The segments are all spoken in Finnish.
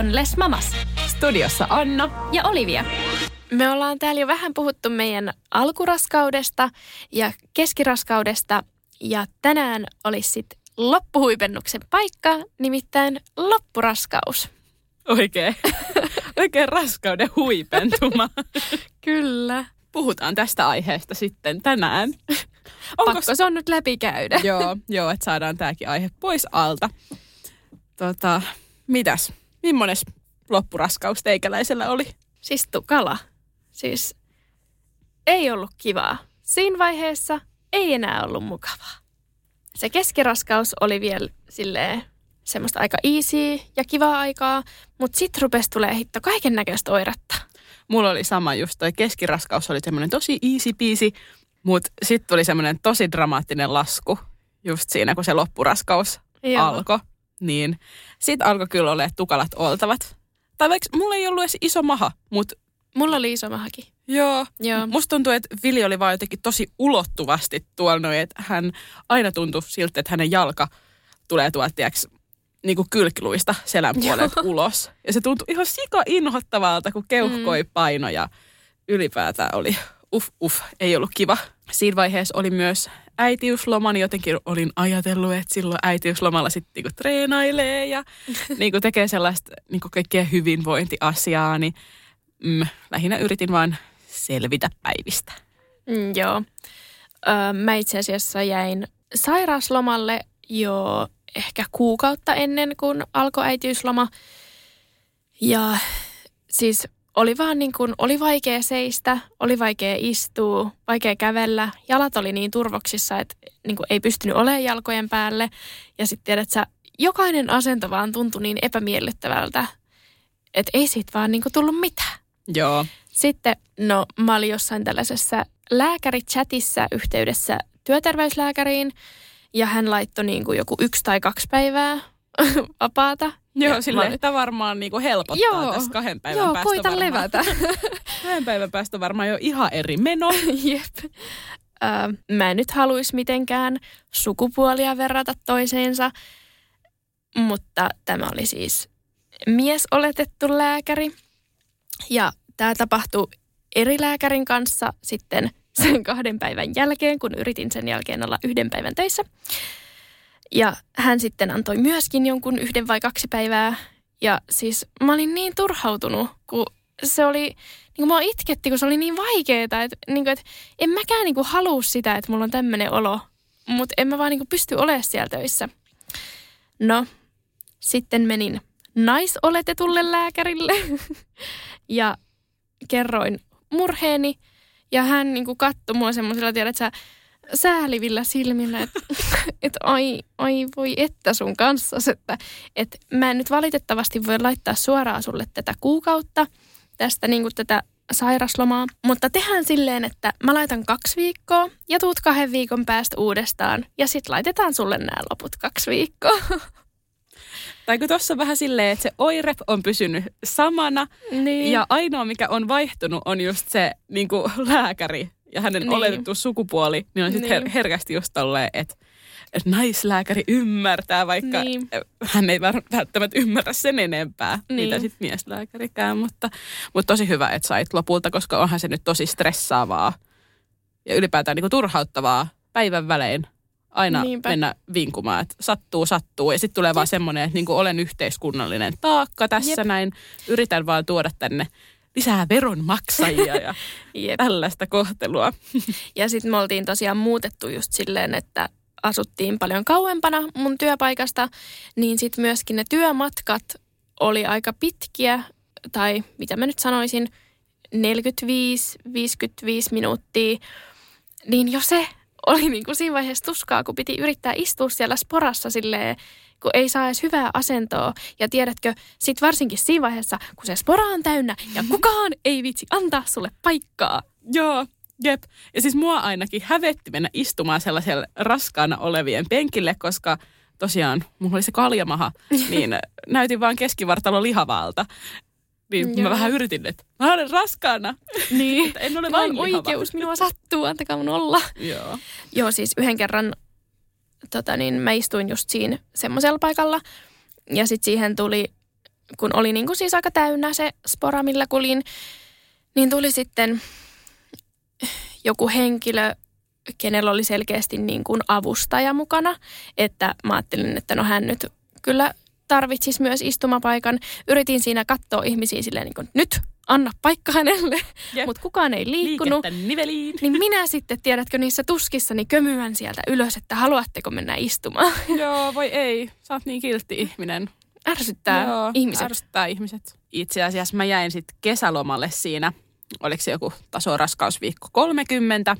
On Les Mamas. Studiossa Anna. Ja Olivia. Me ollaan täällä jo vähän puhuttu meidän alkuraskaudesta ja keskiraskaudesta. Ja tänään olisi sitten loppuhuipennuksen paikka, nimittäin loppuraskaus. Oikein. Oikein raskauden huipentuma. Kyllä. Puhutaan tästä aiheesta sitten tänään. Onko Pakko se on nyt läpikäydä. joo, joo, että saadaan tämäkin aihe pois alta. Tota, mitäs? Mimmones loppuraskaus teikäläisellä oli? Siis tukala. Siis ei ollut kivaa. Siinä vaiheessa ei enää ollut mukavaa. Se keskiraskaus oli vielä silleen semmoista aika easy ja kivaa aikaa, mutta sitten rupesi tulee hitto kaiken näköistä oiretta. Mulla oli sama just, toi keskiraskaus oli semmoinen tosi easy peasy, mutta sitten tuli semmoinen tosi dramaattinen lasku just siinä, kun se loppuraskaus Joo. alkoi. Niin sitten alkoi kyllä olla tukalat oltavat. Tai vaikka mulla ei ollut edes iso maha, mutta... Mulla oli iso mahakin. Joo. Joo. Musta tuntuu, että Vili oli vaan jotenkin tosi ulottuvasti tuolla noin, että hän aina tuntui siltä, että hänen jalka tulee tuolta, tiiäks, niin kuin kylkiluista selän puolelta ulos. Ja se tuntui ihan sika inhottavalta, kun keuhkoi mm. paino ja ylipäätään oli uff, uff, ei ollut kiva. Siinä vaiheessa oli myös äitiysloman, niin jotenkin olin ajatellut, että silloin äitiyslomalla sitten niinku treenailee ja niinku tekee sellaista niinku kaikkea hyvinvointiasiaa, niin mm, lähinnä yritin vain selvitä päivistä. Mm, joo. Ö, mä itse asiassa jäin sairauslomalle jo ehkä kuukautta ennen kuin alkoi äitiysloma. Ja siis oli vaan niin kuin, oli vaikea seistä, oli vaikea istua, vaikea kävellä. Jalat oli niin turvoksissa, että niin kuin ei pystynyt olemaan jalkojen päälle. Ja sitten tiedät sä, jokainen asento vaan tuntui niin epämiellyttävältä, että ei siitä vaan niin kuin tullut mitään. Joo. Sitten, no mä olin jossain tällaisessa lääkärichatissa yhteydessä työterveyslääkäriin – ja hän laittoi niin kuin joku yksi tai kaksi päivää vapaata. Joo, sille, mä... että varmaan niin kuin helpottaa joo, tässä kahden päivän joo, päästä koita varmaan. levätä. kahden päivän päästä varmaan jo ihan eri meno. Jep. Ö, mä en nyt haluaisi mitenkään sukupuolia verrata toiseensa, mutta tämä oli siis mies oletettu lääkäri. Ja tämä tapahtui eri lääkärin kanssa sitten sen kahden päivän jälkeen, kun yritin sen jälkeen olla yhden päivän töissä. Ja hän sitten antoi myöskin jonkun yhden vai kaksi päivää. Ja siis mä olin niin turhautunut, kun se oli, niin kuin mua itketti, kun se oli niin vaikeaa, että, niin kuin, että en mäkään niin kuin halua sitä, että mulla on tämmöinen olo, mutta en mä vaan niin kuin pysty olemaan siellä töissä. No, sitten menin naisoletetulle lääkärille ja kerroin murheeni – ja hän niin kuin katsoi mua semmoisella, tiedät sä, säälivillä silmillä, että et, ai, ai voi että sun kanssa, että et mä en nyt valitettavasti voi laittaa suoraan sulle tätä kuukautta, tästä niin kuin tätä sairaslomaa, mutta tehdään silleen, että mä laitan kaksi viikkoa ja tuut kahden viikon päästä uudestaan ja sitten laitetaan sulle nämä loput kaksi viikkoa. Tai kun tuossa on vähän silleen, että se oire on pysynyt samana niin. ja ainoa mikä on vaihtunut on just se niin kuin lääkäri ja hänen niin. oletettu sukupuoli, niin on sitten niin. her- herkästi just tolleen, että naislääkäri ymmärtää, vaikka niin. hän ei välttämättä ymmärrä sen enempää, niin. mitä sitten mieslääkärikään. Mutta, mutta tosi hyvä, että sait lopulta, koska onhan se nyt tosi stressaavaa ja ylipäätään niin kuin turhauttavaa päivän välein aina Niinpä. mennä vinkumaan, että sattuu, sattuu. Ja sitten tulee Jep. vaan semmoinen, että niinku olen yhteiskunnallinen taakka tässä Jep. näin. Yritän vaan tuoda tänne lisää veronmaksajia ja Jep. tällaista kohtelua. Ja sitten me oltiin tosiaan muutettu just silleen, että asuttiin paljon kauempana mun työpaikasta, niin sitten myöskin ne työmatkat oli aika pitkiä, tai mitä mä nyt sanoisin, 45-55 minuuttia. Niin jo se oli niin kuin siinä vaiheessa tuskaa, kun piti yrittää istua siellä sporassa silleen kun ei saa edes hyvää asentoa. Ja tiedätkö, sit varsinkin siinä vaiheessa, kun se spora on täynnä ja kukaan ei vitsi antaa sulle paikkaa. Joo, jep. Ja siis mua ainakin hävetti mennä istumaan sellaiselle raskaana olevien penkille, koska tosiaan mulla oli se kaljamaha, niin näytin vaan keskivartalo lihavalta. Niin Joo. mä vähän yritin, että mä olen raskaana. Niin. en ole vain oikeus, minua sattuu, antakaa mun olla. Joo. Joo, siis yhden kerran tota niin, mä istuin just siinä semmoisella paikalla. Ja sitten siihen tuli, kun oli niin kuin siis aika täynnä se spora, millä kulin, niin tuli sitten joku henkilö, kenellä oli selkeästi niin kuin avustaja mukana. Että mä ajattelin, että no hän nyt kyllä tarvitsisi myös istumapaikan. Yritin siinä katsoa ihmisiä silleen niin kuin, nyt anna paikka hänelle, mutta kukaan ei liikkunut. niveliin. Niin minä sitten, tiedätkö, niissä tuskissani kömyän sieltä ylös, että haluatteko mennä istumaan. Joo, voi ei. Sä oot niin kiltti ihminen. Ärsyttää Joo, ihmiset. Ärsyttää ihmiset. Itse asiassa mä jäin sitten kesälomalle siinä, oliko se joku tasoraskausviikko 30.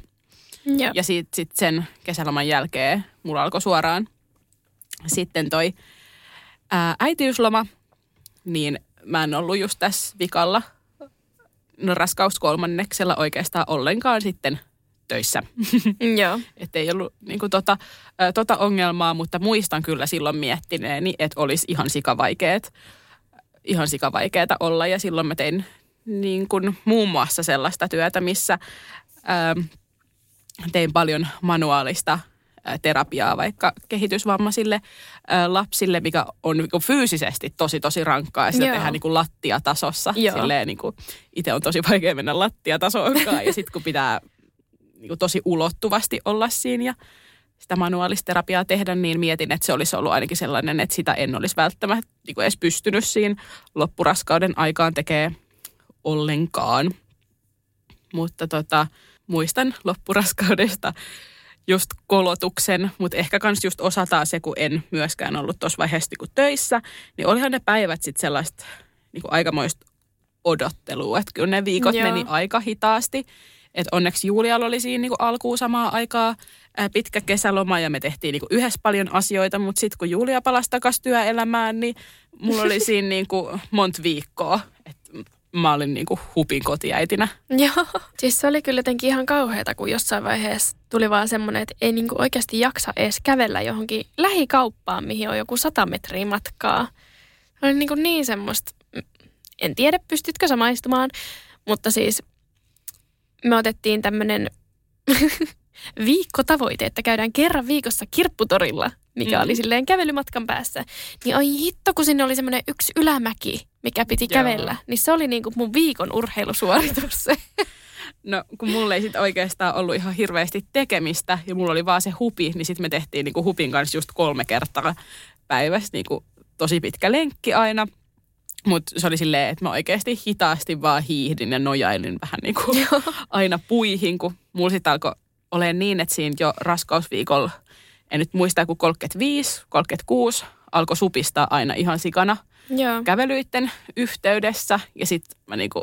Joo. Ja sitten sit sen kesäloman jälkeen mulla alkoi suoraan sitten toi ää, äitiysloma, niin mä en ollut just tässä vikalla no raskauskolmanneksella oikeastaan ollenkaan sitten töissä. Joo. Että ei ollut niin kuin, tota, ä, tota ongelmaa, mutta muistan kyllä silloin miettineeni, että olisi ihan sikavaikeet, ihan sikavaikeeta olla. Ja silloin mä tein niin kuin, muun muassa sellaista työtä, missä ä, tein paljon manuaalista terapiaa vaikka kehitysvammaisille lapsille, mikä on niin kuin fyysisesti tosi tosi rankkaa ja sitä Joo. tehdään niin kuin lattiatasossa. Joo. Silleen, niin kuin, itse on tosi vaikea mennä lattiatasoonkaan ja sitten kun pitää niin kuin tosi ulottuvasti olla siinä ja sitä manuaalisterapiaa tehdä, niin mietin, että se olisi ollut ainakin sellainen, että sitä en olisi välttämättä niin kuin edes pystynyt siinä loppuraskauden aikaan tekemään ollenkaan. Mutta tota, muistan loppuraskaudesta just kolotuksen, mutta ehkä kans just osataan se, kun en myöskään ollut tuossa vaiheessa niin töissä, niin olihan ne päivät sitten sellaista niin kuin aikamoista odottelua, että kyllä ne viikot Joo. Meni aika hitaasti. Et onneksi Julialla oli siinä niinku alkuun samaa aikaa ää, pitkä kesäloma ja me tehtiin niinku yhdessä paljon asioita, mutta sitten kun Julia palasi takaisin työelämään, niin mulla oli siinä niinku monta viikkoa. Mä olin niinku hupin kotiäitinä. Joo. Siis se oli kyllä jotenkin ihan kauheata, kun jossain vaiheessa tuli vaan semmoinen, että ei niinku oikeasti jaksa edes kävellä johonkin lähikauppaan, mihin on joku sata metriä matkaa. Se oli niinku niin semmoista, en tiedä pystytkö samaistumaan, mutta siis me otettiin tämmöinen viikkotavoite, että käydään kerran viikossa kirpputorilla, mikä Mm. oli silleen kävelymatkan päässä. Niin ai hitto, kun sinne oli semmoinen yksi ylämäki, mikä piti Joo. kävellä. Niin se oli niinku mun viikon urheilusuoritus se. No kun mulla ei sitten oikeastaan ollut ihan hirveästi tekemistä ja mulla oli vaan se hupi, niin sitten me tehtiin niinku hupin kanssa just kolme kertaa päivässä niinku tosi pitkä lenkki aina. Mutta se oli silleen, että mä oikeasti hitaasti vaan hiihdin ja nojailin vähän niin kuin aina puihin, kun mulla sitten alkoi olemaan niin, että siinä jo raskausviikolla, en nyt muista, kun 35, 36, alkoi supistaa aina ihan sikana Joo. kävelyitten yhteydessä. Ja sitten mä niinku,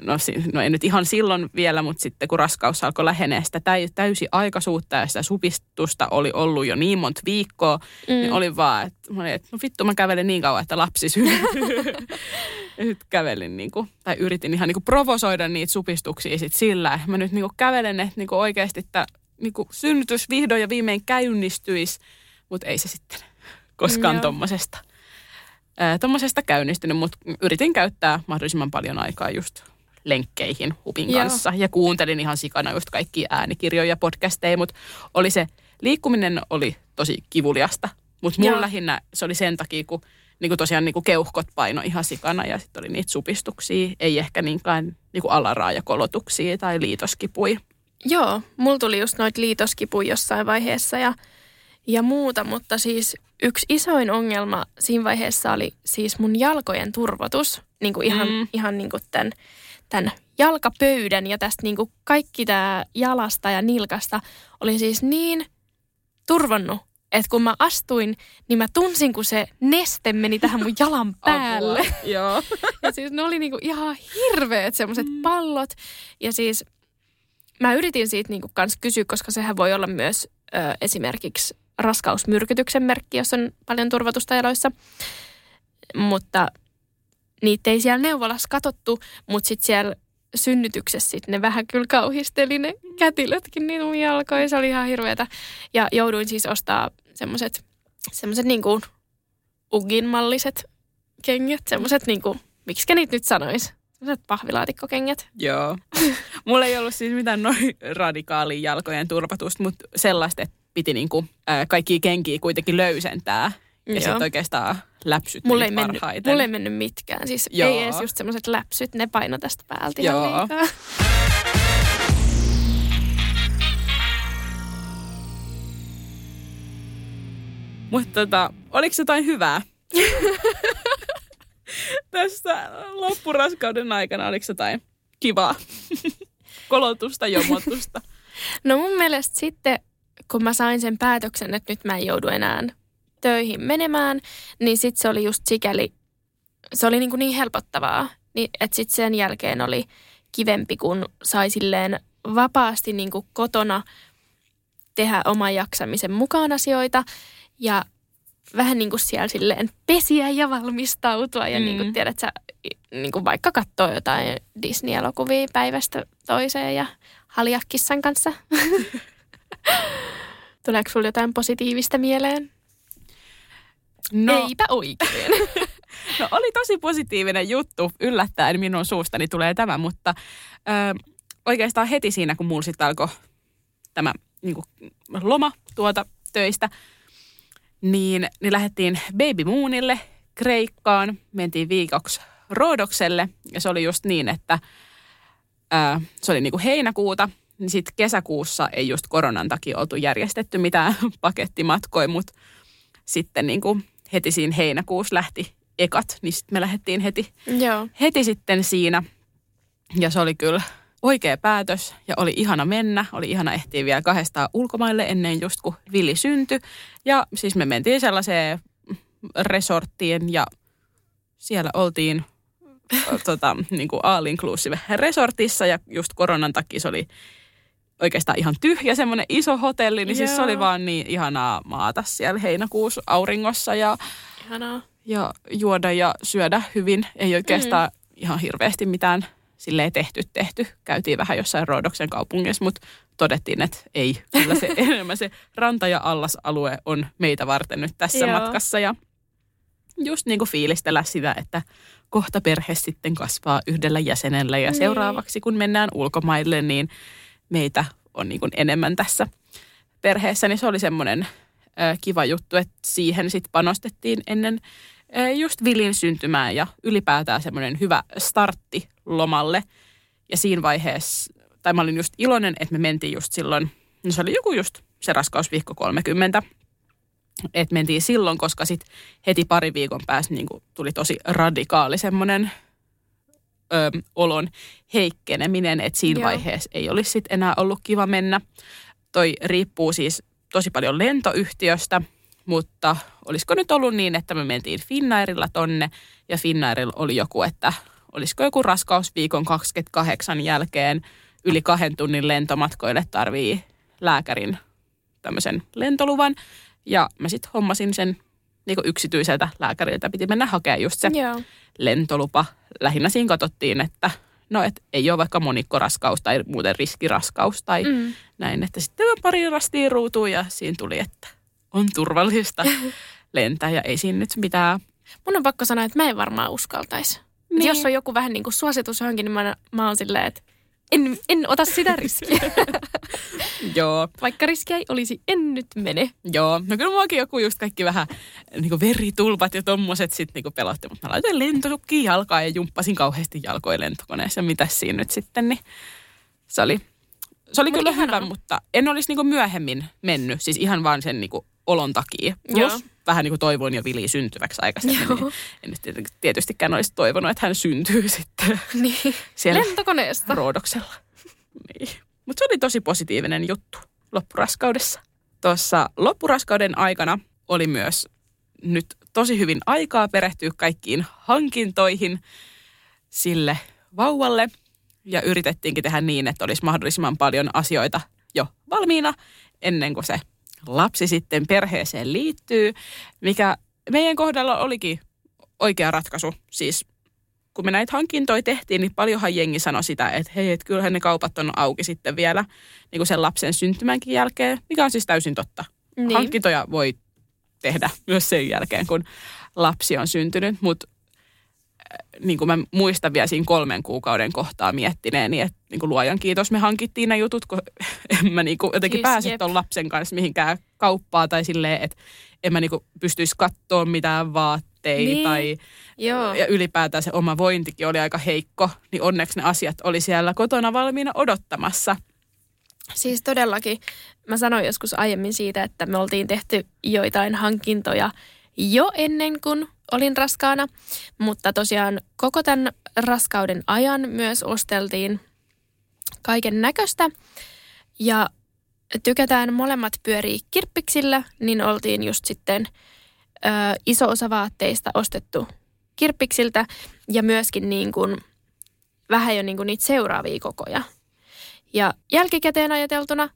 no, no en nyt ihan silloin vielä, mutta sitten kun raskaus alkoi lähenee sitä täy- täysi aikaisuutta ja sitä supistusta oli ollut jo niin monta viikkoa, mm. niin oli vaan, että, että no vittu mä kävelen niin kauan, että lapsi syntyy. ja sitten kävelin niinku, tai yritin ihan niinku provosoida niitä supistuksia sit sillä, että mä nyt niinku kävelen, että niinku oikeasti tämä niinku synnytys vihdoin ja viimein käynnistyisi, mutta ei se sitten koskaan Joo. tommosesta tuommoisesta käynnistynyt, mutta yritin käyttää mahdollisimman paljon aikaa just lenkkeihin hupin Joo. kanssa. Ja kuuntelin ihan sikana just kaikkia äänikirjoja ja podcasteja, mutta oli se, liikkuminen oli tosi kivuliasta. Mutta mulla Joo. lähinnä se oli sen takia, kun niinku tosiaan niinku keuhkot paino ihan sikana ja sitten oli niitä supistuksia. Ei ehkä niinkään niinku alaraajakolotuksia tai liitoskipui. Joo, mulla tuli just noita liitoskipuja jossain vaiheessa ja, ja muuta, mutta siis yksi isoin ongelma siinä vaiheessa oli siis mun jalkojen turvotus. Niin kuin ihan, Mm. mm. ihan niin kuin tämän, tämän jalkapöydän ja tästä niin kuin kaikki tämä jalasta ja nilkasta oli siis niin turvonnut, että kun mä astuin, niin mä tunsin, kun se neste meni tähän mun jalan päälle. Apua. Joo. Ja siis ne oli niinku ihan hirveät semmoiset pallot. Ja siis mä yritin siitä niinku kans kysyä, koska sehän voi olla myös ö, esimerkiksi raskausmyrkytyksen merkki, jos on paljon turvatusta eloissa. Mutta niitä ei siellä neuvolassa katottu, mutta sitten siellä synnytyksessä sit ne vähän kyllä kauhisteli ne kätilötkin niin mun jalkoja. Se oli ihan hirveätä. Ja jouduin siis ostaa semmoiset semmoset niinku Ugin malliset kengät. Semmoiset niinku, miksi niitä nyt sanois? Semmoiset pahvilaatikkokengät. Joo. Mulla ei ollut siis mitään noin radikaalin jalkojen turvatusta, mutta sellaista, että piti niinku, ää, kaikki kenkiä kuitenkin löysentää. Ja sitten oikeastaan läpsyt mulle ei, mennyt, mulle ei mennyt mitkään. Siis Joo. ei edes just semmoiset läpsyt, ne paino tästä päältä Joo. ihan liikaa. Mutta tota, oliko jotain hyvää? Tästä loppuraskauden aikana oliko jotain kivaa? Kolotusta, jomotusta? No mun mielestä sitten, kun mä sain sen päätöksen, että nyt mä en joudu enää töihin menemään, niin sitten se oli just sikäli, se oli niin, kuin niin helpottavaa, niin että sitten sen jälkeen oli kivempi, kun sai silleen vapaasti niin kuin kotona tehdä oman jaksamisen mukaan asioita ja vähän niin kuin siellä silleen pesiä ja valmistautua ja mm. niin kuin tiedät sä, niin kuin vaikka katsoa jotain Disney-elokuvia päivästä toiseen ja haljakissan kanssa. Tuleeko sulla jotain positiivista mieleen? No, Eipä oikein. no oli tosi positiivinen juttu. Yllättäen minun suustani tulee tämä, mutta ö, oikeastaan heti siinä, kun mulla sitten alkoi tämä niin kuin, loma tuota töistä, niin, niin lähdettiin Baby Moonille Kreikkaan. Mentiin viikoksi Roodokselle ja se oli just niin, että ö, se oli niin kuin heinäkuuta. Niin sitten kesäkuussa ei just koronan takia oltu järjestetty mitään pakettimatkoja, mutta sitten niin kuin heti siinä heinäkuussa lähti ekat, niin sitten me lähdettiin heti, Joo. heti sitten siinä. Ja se oli kyllä oikea päätös ja oli ihana mennä. Oli ihana ehtiä vielä kahdestaan ulkomaille ennen just kun Villi syntyi. Ja siis me mentiin sellaiseen resorttiin ja siellä oltiin tota, niin kuin all inclusive resortissa ja just koronan takia se oli oikeastaan ihan tyhjä semmoinen iso hotelli, niin Joo. siis se oli vaan niin ihanaa maata siellä heinäkuussa auringossa ja, ihanaa. ja juoda ja syödä hyvin. Ei oikeastaan mm. ihan hirveästi mitään silleen tehty tehty. Käytiin vähän jossain Rodoksen kaupungissa, mutta todettiin, että ei. Kyllä se enemmän se ranta- ja allasalue on meitä varten nyt tässä Joo. matkassa. Ja just niin kuin fiilistellä sitä, että kohta perhe sitten kasvaa yhdellä jäsenellä ja niin. seuraavaksi kun mennään ulkomaille, niin meitä on niin kuin enemmän tässä perheessä, niin se oli semmoinen kiva juttu, että siihen sitten panostettiin ennen just Vilin syntymää ja ylipäätään semmoinen hyvä startti lomalle. Ja siinä vaiheessa, tai mä olin just iloinen, että me mentiin just silloin, no se oli joku just se raskausviikko 30, että mentiin silloin, koska sitten heti pari viikon päästä niin tuli tosi radikaali semmoinen ö, olon heikkeneminen, että siinä Joo. vaiheessa ei olisi sit enää ollut kiva mennä. Toi riippuu siis tosi paljon lentoyhtiöstä, mutta olisiko nyt ollut niin, että me mentiin Finnairilla tonne ja Finnairilla oli joku, että olisiko joku raskausviikon 28 jälkeen yli kahden tunnin lentomatkoille tarvii lääkärin tämmöisen lentoluvan. Ja mä sitten hommasin sen niin yksityiseltä lääkäriltä. Piti mennä hakemaan just se Joo. lentolupa. Lähinnä siinä katsottiin, että no et ei ole vaikka monikkoraskaus tai muuten riskiraskaus tai mm. näin. Että sitten pari rastiin ruutuun ja siinä tuli, että on turvallista lentää ja ei siinä nyt mitään. Mun on pakko sanoa, että mä en varmaan uskaltaisi. Niin. Jos on joku vähän niin kuin suositus johonkin, niin mä, mä oon silleen, että en, en ota sitä riskiä. Joo. Vaikka riskiä ei olisi, en nyt mene. Joo. No kyllä muakin joku just kaikki vähän niin kuin veritulpat ja tommoset sitten niin pelotti. Mutta mä laitoin lentosukkiin jalkaa ja jumppasin kauheasti jalkoja lentokoneessa. Mitä siinä nyt sitten, niin se oli, se oli kyllä hyvä, mutta en olisi niin kuin myöhemmin mennyt. Siis ihan vaan sen niin kuin olon takia. Plus Joo. Vähän niin kuin toivoin jo Vili syntyväksi aikaisemmin. Niin en nyt tietystikään olisi toivonut, että hän syntyy sitten niin. siellä lentokoneesta. Roodoksella. Niin. Mutta se oli tosi positiivinen juttu loppuraskaudessa. Tuossa loppuraskauden aikana oli myös nyt tosi hyvin aikaa perehtyä kaikkiin hankintoihin sille vauvalle. Ja yritettiinkin tehdä niin, että olisi mahdollisimman paljon asioita jo valmiina ennen kuin se lapsi sitten perheeseen liittyy, mikä meidän kohdalla olikin oikea ratkaisu. Siis kun me näitä hankintoja tehtiin, niin paljonhan jengi sanoi sitä, että hei, että kyllähän ne kaupat on auki sitten vielä niin kuin sen lapsen syntymänkin jälkeen, mikä on siis täysin totta. Niin. Hankintoja voi tehdä myös sen jälkeen, kun lapsi on syntynyt, mutta niin kuin mä muistan vielä siinä kolmen kuukauden kohtaa miettineeni, että niin kuin luojan kiitos me hankittiin ne jutut, kun en mä niin kuin jotenkin siis, pääse tuon lapsen kanssa mihinkään kauppaa tai silleen, että en mä niin kuin pystyisi katsoa mitään vaatteita niin. tai Joo. ja ylipäätään se oma vointikin oli aika heikko, niin onneksi ne asiat oli siellä kotona valmiina odottamassa. Siis todellakin. Mä sanoin joskus aiemmin siitä, että me oltiin tehty joitain hankintoja jo ennen kuin olin raskaana, mutta tosiaan koko tämän raskauden ajan myös osteltiin kaiken näköistä ja tykätään molemmat pyörii kirppiksillä, niin oltiin just sitten ö, iso osa vaatteista ostettu kirppiksiltä ja myöskin niin kuin, vähän jo niin kuin niitä seuraavia kokoja. Ja jälkikäteen ajateltuna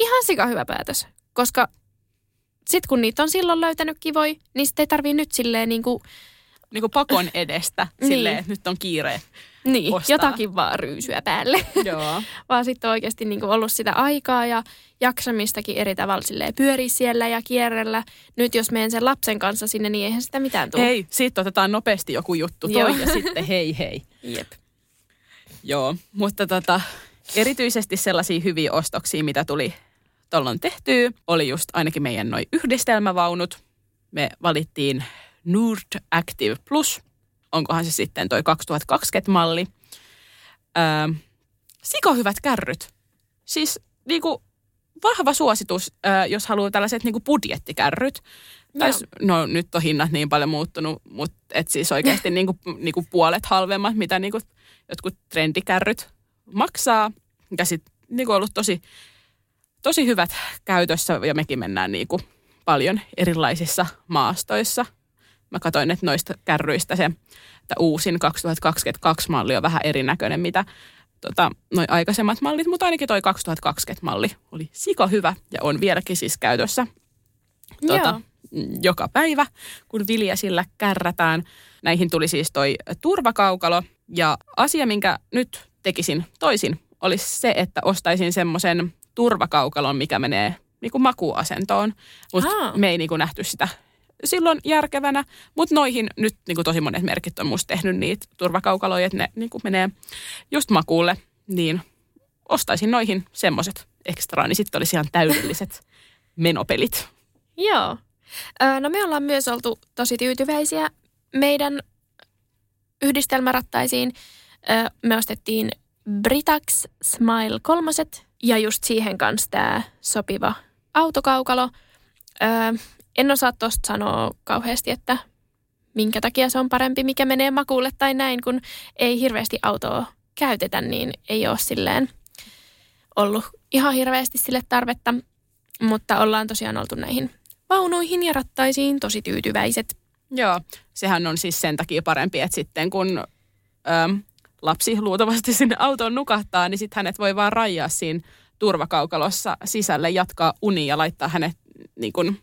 ihan sika hyvä päätös, koska sitten kun niitä on silloin löytänyt kivoi, niin sitten ei tarvii nyt silleen niin kuin... Niin kuin pakon edestä, silleen, niin. että nyt on kiire Niin, ostaa. jotakin vaan ryysyä päälle. Joo. vaan sitten on oikeasti niin kuin ollut sitä aikaa ja jaksamistakin eri tavalla silleen pyörii siellä ja kierrellä. Nyt jos menen sen lapsen kanssa sinne, niin eihän sitä mitään tule. Hei, siitä otetaan nopeasti joku juttu toi Joo. ja sitten hei hei. Jep. Joo, mutta tota, erityisesti sellaisia hyviä ostoksia, mitä tuli tuolloin tehtyä, oli just ainakin meidän noin yhdistelmävaunut. Me valittiin Nord Active Plus. Onkohan se sitten toi 2020-malli. Öö, siko hyvät kärryt. Siis niinku vahva suositus, öö, jos haluaa tällaiset niinku budjettikärryt. Tais, no nyt on hinnat niin paljon muuttunut, mutta et siis oikeasti niinku, niinku puolet halvemmat, mitä niinku jotkut trendikärryt maksaa. Ja sitten niinku ollut tosi tosi hyvät käytössä ja mekin mennään niin kuin paljon erilaisissa maastoissa. Mä katsoin, että noista kärryistä se että uusin 2022-malli on vähän erinäköinen, mitä tota, noi aikaisemmat mallit, mutta ainakin toi 2020-malli oli siko hyvä ja on vieläkin siis käytössä tota, joka päivä, kun sillä kärrätään. Näihin tuli siis toi turvakaukalo ja asia, minkä nyt tekisin toisin, olisi se, että ostaisin semmoisen turvakaukalon, mikä menee niin kuin makuasentoon. Mutta me ei niin kuin nähty sitä silloin järkevänä, mutta noihin nyt niin kuin tosi monet merkit on musta tehnyt niitä turvakaukaloja, että ne niin kuin menee just makuulle, niin ostaisin noihin semmoiset ekstraa, niin sitten olisi ihan täydelliset menopelit. Joo. No me ollaan myös oltu tosi tyytyväisiä meidän yhdistelmärattaisiin. Me ostettiin Britax Smile kolmoset ja just siihen kanssa tämä sopiva autokaukalo. Öö, en osaa tuosta sanoa kauheasti, että minkä takia se on parempi, mikä menee makuulle tai näin, kun ei hirveästi autoa käytetä, niin ei ole silleen ollut ihan hirveästi sille tarvetta. Mutta ollaan tosiaan oltu näihin vaunuihin ja rattaisiin tosi tyytyväiset. Joo, sehän on siis sen takia parempi, että sitten kun ö, lapsi luultavasti sinne autoon nukahtaa, niin sitten hänet voi vaan rajaa siinä turvakaukalossa sisälle, jatkaa unia ja laittaa hänet niin kuin,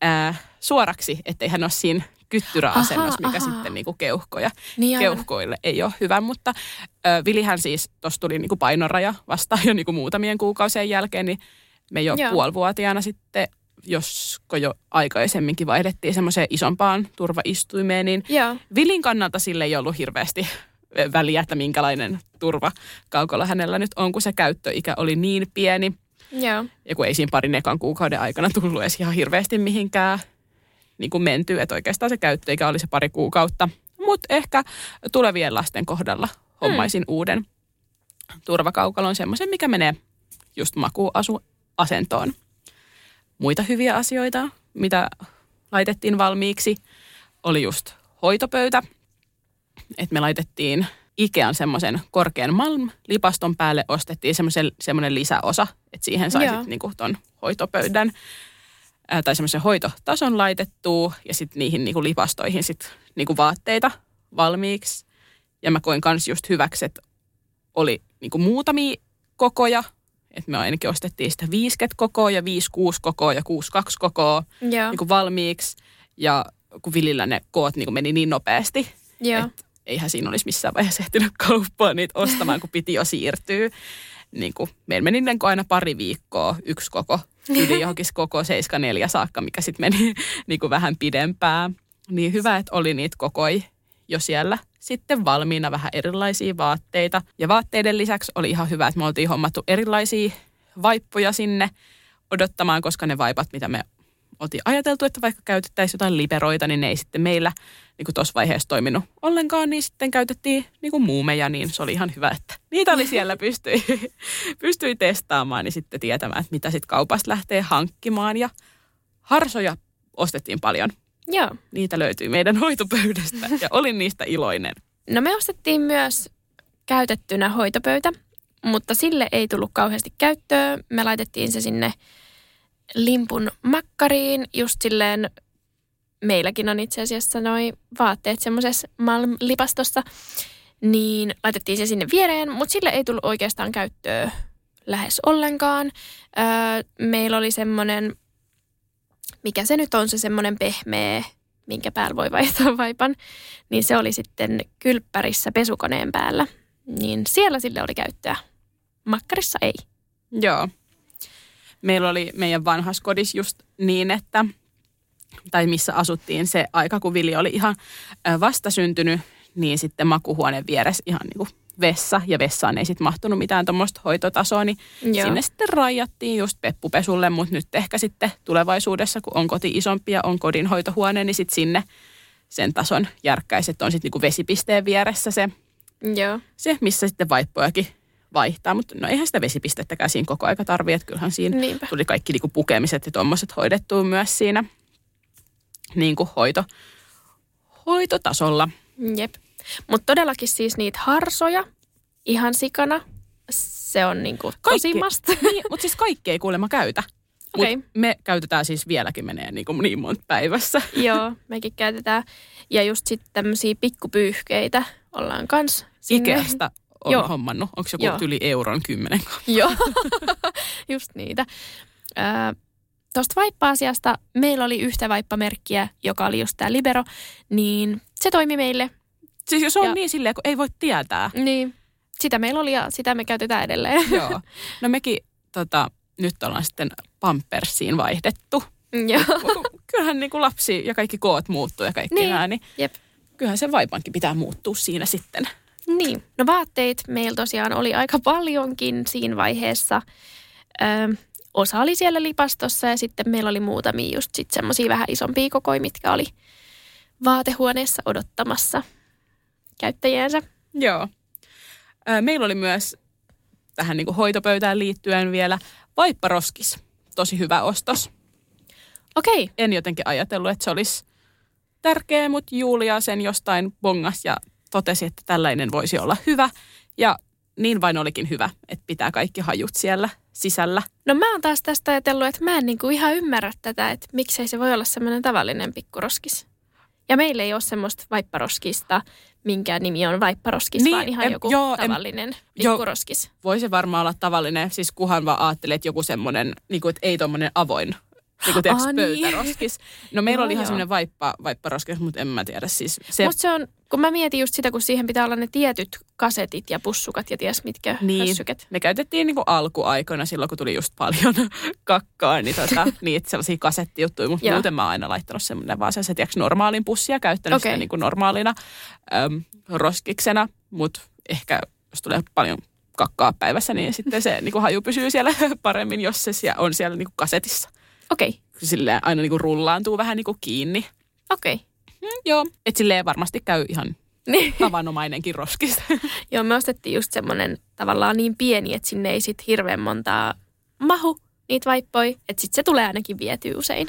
ää, suoraksi, ettei hän ole siinä kyttyräasennossa, mikä aha. sitten niin kuin keuhkoja, niin keuhkoille ei ole hyvä. Mutta ö, Vilihän siis, tuossa tuli niin kuin painoraja vastaan jo niin kuin muutamien kuukausien jälkeen, niin me jo Joo. puolivuotiaana sitten josko jo aikaisemminkin vaihdettiin semmoiseen isompaan turvaistuimeen, niin Joo. Vilin kannalta sille ei ollut hirveästi väliä, että minkälainen turva kaukolla hänellä nyt on, kun se käyttöikä oli niin pieni. Joo. Ja kun ei siinä parin ekan kuukauden aikana tullut edes ihan hirveästi mihinkään niin kuin menty, että oikeastaan se käyttöikä oli se pari kuukautta. Mutta ehkä tulevien lasten kohdalla hommaisin mm. uuden turvakaukalon, semmoisen, mikä menee just makuasentoon. Muita hyviä asioita, mitä laitettiin valmiiksi, oli just hoitopöytä – että me laitettiin Ikean semmoisen korkean Malm-lipaston päälle, ostettiin semmoinen lisäosa, että siihen sai sitten niinku ton hoitopöydän ää, tai semmoisen hoitotason laitettua ja sitten niihin niinku lipastoihin sitten niinku vaatteita valmiiksi. Ja mä koin kans just hyväksi, että oli niinku muutamia kokoja, että me ainakin ostettiin sitä 50 kokoa ja 56 kokoa ja 62 kokoa Joo. niin kuin valmiiksi. Ja kun Vilillä ne koot niin kuin meni niin nopeasti, Joo. että eihän siinä olisi missään vaiheessa ehtinyt kauppaan niitä ostamaan, kun piti jo siirtyä. Niin kuin, meillä meni niin kuin aina pari viikkoa yksi koko yli johonkin koko 74 saakka, mikä sitten meni niin kuin vähän pidempään. Niin hyvä, että oli niitä kokoi jo siellä sitten valmiina vähän erilaisia vaatteita. Ja vaatteiden lisäksi oli ihan hyvä, että me oltiin hommattu erilaisia vaippoja sinne odottamaan, koska ne vaipat, mitä me oltiin ajateltu, että vaikka käytettäisiin jotain liberoita, niin ne ei sitten meillä niin tuossa vaiheessa toiminut ollenkaan, niin sitten käytettiin niin kuin muumeja, niin se oli ihan hyvä, että niitä oli siellä, pystyi, pystyi testaamaan, niin sitten tietämään, että mitä sitten kaupasta lähtee hankkimaan. Ja harsoja ostettiin paljon. Joo. Niitä löytyi meidän hoitopöydästä ja olin niistä iloinen. No me ostettiin myös käytettynä hoitopöytä, mutta sille ei tullut kauheasti käyttöä. Me laitettiin se sinne limpun makkariin just silleen, meilläkin on itse asiassa noi vaatteet semmoisessa Malm-lipastossa, niin laitettiin se sinne viereen, mutta sille ei tullut oikeastaan käyttöä lähes ollenkaan. Öö, meillä oli semmoinen, mikä se nyt on se semmoinen pehmeä, minkä päällä voi vaihtaa vaipan, niin se oli sitten kylppärissä pesukoneen päällä. Niin siellä sille oli käyttöä. Makkarissa ei. Joo. Meillä oli meidän vanhassa kodissa just niin, että, tai missä asuttiin se aika, kun Vili oli ihan vastasyntynyt, niin sitten makuhuoneen vieressä ihan niin kuin vessa, ja vessaan ei sitten mahtunut mitään tuommoista hoitotasoa, niin Joo. sinne sitten rajattiin just peppupesulle, mutta nyt ehkä sitten tulevaisuudessa, kun on koti isompi ja on kodinhoitohuone, niin sitten sinne sen tason järkkäiset on sitten niinku vesipisteen vieressä se, Joo. se, missä sitten vaippojakin vaihtaa. Mutta no eihän sitä vesipistettäkään siinä koko aika tarvitse, että kyllähän siinä Niinpä. tuli kaikki niinku pukemiset ja tuommoiset hoidettua myös siinä niin kuin hoito, hoitotasolla. Jep. Mutta todellakin siis niitä harsoja ihan sikana. Se on niinku tosi must. Niin, mutta siis kaikki ei kuulemma käytä. Okei. Mut me käytetään siis vieläkin menee niin, kuin niin monta päivässä. Joo, mekin käytetään. Ja just sitten tämmöisiä pikkupyyhkeitä ollaan kans sinne. Ikeasta on Joo. Hommannut. Onko joku Joo. yli euron kymmenen? Joo, just niitä. Tuosta vaippa-asiasta meillä oli yhtä vaippamerkkiä, joka oli just tämä Libero, niin se toimi meille. Siis jos on Ja- niin silleen, kun ei voi tietää. Niin sitä meillä oli ja sitä me käytetään edelleen. Joo. No mekin tota, nyt ollaan sitten Pampersiin vaihdettu. Joo. Kyllähän niin kuin lapsi ja kaikki koot muuttuu ja kaikki Niin. nämä, niin Jep. kyllähän se vaipankin pitää muuttua siinä sitten. Niin, no vaatteet meillä tosiaan oli aika paljonkin siinä vaiheessa. Ö, osa oli siellä lipastossa ja sitten meillä oli muutamia just sit semmoisia vähän isompia kokoja, mitkä oli vaatehuoneessa odottamassa käyttäjiensä. Joo. Meillä oli myös tähän niin kuin hoitopöytään liittyen vielä vaipparoskis. Tosi hyvä ostos. Okei, En jotenkin ajatellut, että se olisi tärkeä, mutta Julia sen jostain bongas ja totesi, että tällainen voisi olla hyvä. Ja niin vain olikin hyvä, että pitää kaikki hajut siellä sisällä. no mä oon taas tästä ajatellut, että mä en niinku ihan ymmärrä tätä, että miksei se voi olla semmoinen tavallinen pikkuroskis. Ja meillä ei ole semmoista vaipparoskista, minkä nimi on vaipparoskis, Niin, vaan ihan em- joku joo, tavallinen joo. pikkuroskis. Voi se varmaan olla tavallinen, siis kuhan vaan ajattelee, että joku semmoinen, niin kuin, että ei tuommoinen avoin niin kuin niin. pöytäroskis. No meillä Joo, oli ihan semmoinen vaippa, vaipparoskis, mutta en mä tiedä. Siis se, Mutta se on, kun mä mietin just sitä, kun siihen pitää olla ne tietyt kasetit ja pussukat ja ties mitkä Niin. hössyket. Me käytettiin niin alkuaikoina silloin, kun tuli just paljon kakkaa, niin tota, niitä sellaisia kasettijuttuja, mutta muuten mä oon aina laittanut semmoinen vaan se tiedätkö, normaalin pussia käyttänyt Okei. sitä niin kuin normaalina äm, roskiksena, mutta ehkä jos tulee paljon kakkaa päivässä, niin sitten se niin kuin haju pysyy siellä paremmin, jos se on siellä niin kuin kasetissa. Okei, okay. Silleen aina niin kuin rullaantuu vähän niin kuin kiinni. okei. Okay. Mm, joo, että silleen varmasti käy ihan Niin. tavanomainenkin roskis. Joo, me ostettiin just semmoinen tavallaan niin pieni, että sinne ei sit hirveän montaa mahu niitä vaippoi, että sit se tulee ainakin vietyä usein.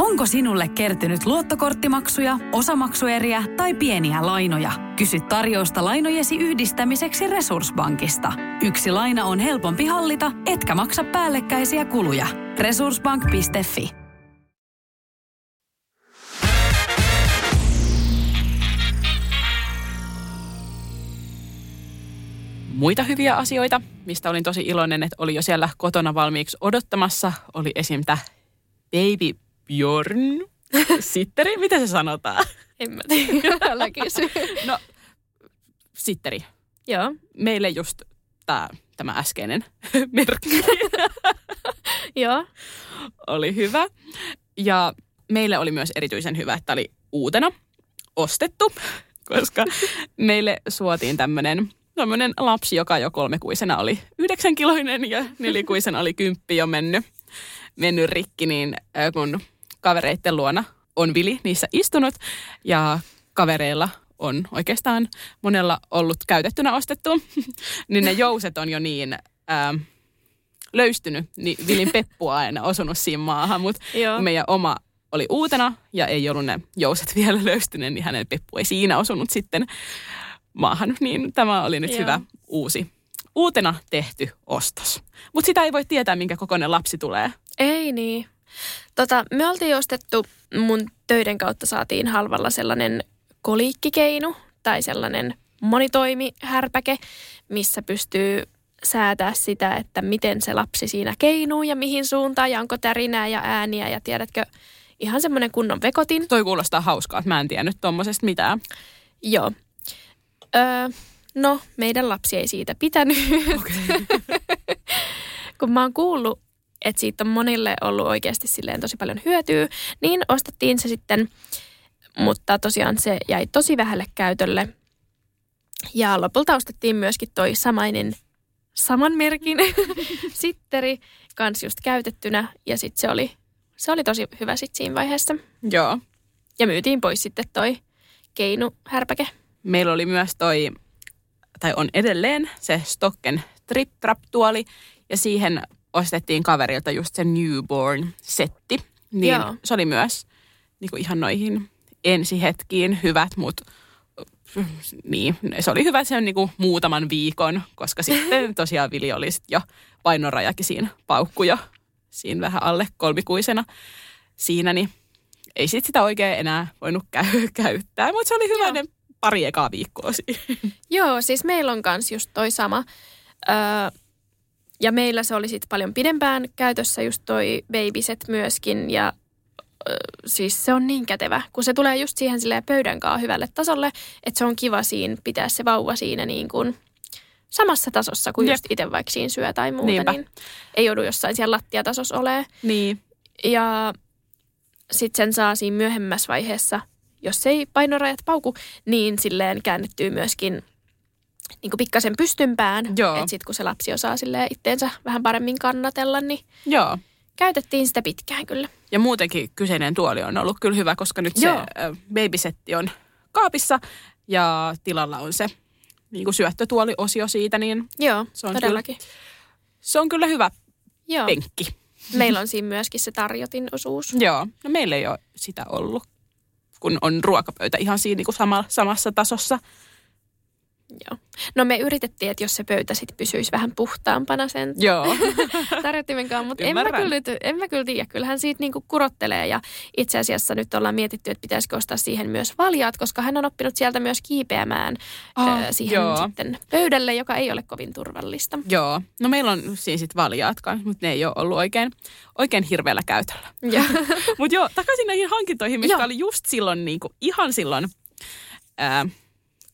Onko sinulle kertynyt luottokorttimaksuja, osamaksueriä tai pieniä lainoja? Kysy tarjousta lainojesi yhdistämiseksi Resurssbankista. Yksi laina on helpompi hallita, etkä maksa päällekkäisiä kuluja. Resurssbank.fi Muita hyviä asioita, mistä olin tosi iloinen, että oli jo siellä kotona valmiiksi odottamassa, oli esim. Baby Bjorn. Sitteri, miten se sanotaan? En mä tiedä, älä kysy. No, sitteri. Joo. Meille just tää, tämä äskeinen merkki Joo. oli hyvä. Ja meille oli myös erityisen hyvä, että oli uutena ostettu, koska meille suotiin tämmöinen tämmöinen lapsi, joka jo kolmekuisena oli yhdeksänkiloinen ja nelikuisena oli kymppi jo mennyt, mennyt rikki, niin äh, kun kavereitten luona on Vili niissä istunut ja kavereilla on oikeastaan monella ollut käytettynä ostettu, niin ne jouset on jo niin ää, löystynyt, niin Vilin peppu on aina osunut siinä maahan, mutta meidän oma oli uutena ja ei ollut ne jouset vielä löystyneet, niin hänen peppu ei siinä osunut sitten maahan. Niin tämä oli nyt Joo. hyvä uusi, uutena tehty ostos. Mutta sitä ei voi tietää, minkä kokoinen lapsi tulee. Ei niin. Tota, me oltiin ostettu, mun töiden kautta saatiin halvalla sellainen koliikkikeinu tai sellainen monitoimihärpäke, missä pystyy säätää sitä, että miten se lapsi siinä keinuu ja mihin suuntaan ja onko tärinää ja ääniä ja tiedätkö, ihan semmoinen kunnon vekotin. Toi kuulostaa hauskaa, että mä en tiennyt tuommoisesta mitään. Joo. Öö, no, meidän lapsi ei siitä pitänyt. Okay. Kun mä oon kuullut että siitä on monille ollut oikeasti silleen tosi paljon hyötyä, niin ostettiin se sitten, mutta tosiaan se jäi tosi vähälle käytölle. Ja lopulta ostettiin myöskin toi samainen, saman merkin sitteri kans just käytettynä ja sitten se oli, se oli tosi hyvä sitten siinä vaiheessa. Joo. Ja myytiin pois sitten toi keinuhärpäke. Meillä oli myös toi, tai on edelleen se Stocken Trip Trap tuoli ja siihen ostettiin kaverilta just se newborn-setti. Niin Joo. se oli myös niin kuin ihan noihin ensihetkiin hyvät, mutta niin, se oli hyvä sen niin kuin muutaman viikon, koska sitten tosiaan Vili oli sit jo painorajakin siinä paukkuja siinä vähän alle kolmikuisena siinä, niin ei sit sitä oikein enää voinut käy- käyttää, mutta se oli hyvä ne pari ekaa viikkoa siinä. Joo, siis meillä on kans just toi sama. Öö, ja meillä se oli sitten paljon pidempään käytössä just toi babyset myöskin ja siis se on niin kätevä, kun se tulee just siihen silleen pöydän kanssa hyvälle tasolle, että se on kiva siinä pitää se vauva siinä niin kuin samassa tasossa kuin Jep. just itse vaikka siinä syö tai muuta, Niinpä. niin ei joudu jossain siellä lattiatasossa olemaan. Niin. Ja sitten sen saa siinä myöhemmässä vaiheessa, jos ei painorajat pauku, niin silleen käännettyy myöskin niin pikkasen pystympään. Että sitten kun se lapsi osaa itteensä vähän paremmin kannatella, niin Joo. käytettiin sitä pitkään kyllä. Ja muutenkin kyseinen tuoli on ollut kyllä hyvä, koska nyt Joo. se babysetti on kaapissa ja tilalla on se niin kuin syöttötuoli-osio siitä, niin Joo, se on todellakin. Kyllä, se on kyllä hyvä Joo. penkki. Meillä on siinä myöskin se tarjotin osuus. Joo, no meillä ei ole sitä ollut, kun on ruokapöytä ihan siinä niin kuin sama, samassa tasossa. Joo. No me yritettiin, että jos se pöytä sitten pysyisi vähän puhtaampana sen Joo. tarjottimen kanssa, mutta en mä, kyllä, en mä kyllä tiedä. Kyllähän siitä niinku kurottelee ja itse asiassa nyt ollaan mietitty, että pitäisikö ostaa siihen myös valjaat, koska hän on oppinut sieltä myös kiipeämään oh, äh, siihen joo. sitten pöydälle, joka ei ole kovin turvallista. Joo, no meillä on siinä sitten valjaat kanssa, mutta ne ei ole ollut oikein, oikein hirveällä käytöllä. mutta joo, takaisin näihin hankintoihin, mitkä joo. oli just silloin, niinku, ihan silloin... Ää,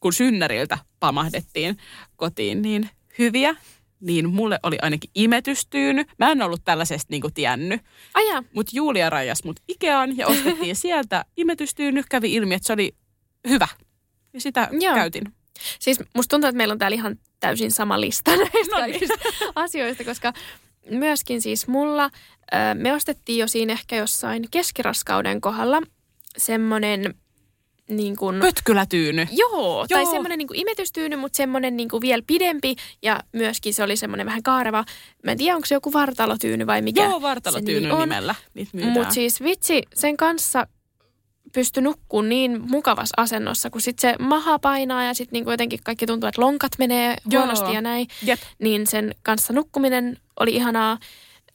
kun synnäriltä pamahdettiin kotiin, niin hyviä. Niin mulle oli ainakin imetystyyny. Mä en ollut tällaisesta niinku tiennyt. Mutta Julia rajas mut Ikeaan ja ostettiin sieltä imetystyyny. Kävi ilmi, että se oli hyvä. Ja sitä Joo. käytin. Siis musta tuntuu, että meillä on täällä ihan täysin sama lista näistä No niin. asioista, koska myöskin siis mulla, me ostettiin jo siinä ehkä jossain keskiraskauden kohdalla semmoinen niin kuin, Pötkylätyyny. Joo, Joo, tai semmoinen niin imetystyyny, mutta semmoinen niin vielä pidempi ja myöskin se oli semmoinen vähän kaareva. Mä en tiedä, onko se joku vartalotyyny vai mikä Joo, se vartalotyynyn nimi on. nimellä. Mutta siis vitsi, sen kanssa pysty nukkuun niin mukavassa asennossa, kun sitten se maha painaa ja sitten niinku jotenkin kaikki tuntuu, että lonkat menee Joo. huonosti ja näin. Jep. Niin sen kanssa nukkuminen oli ihanaa.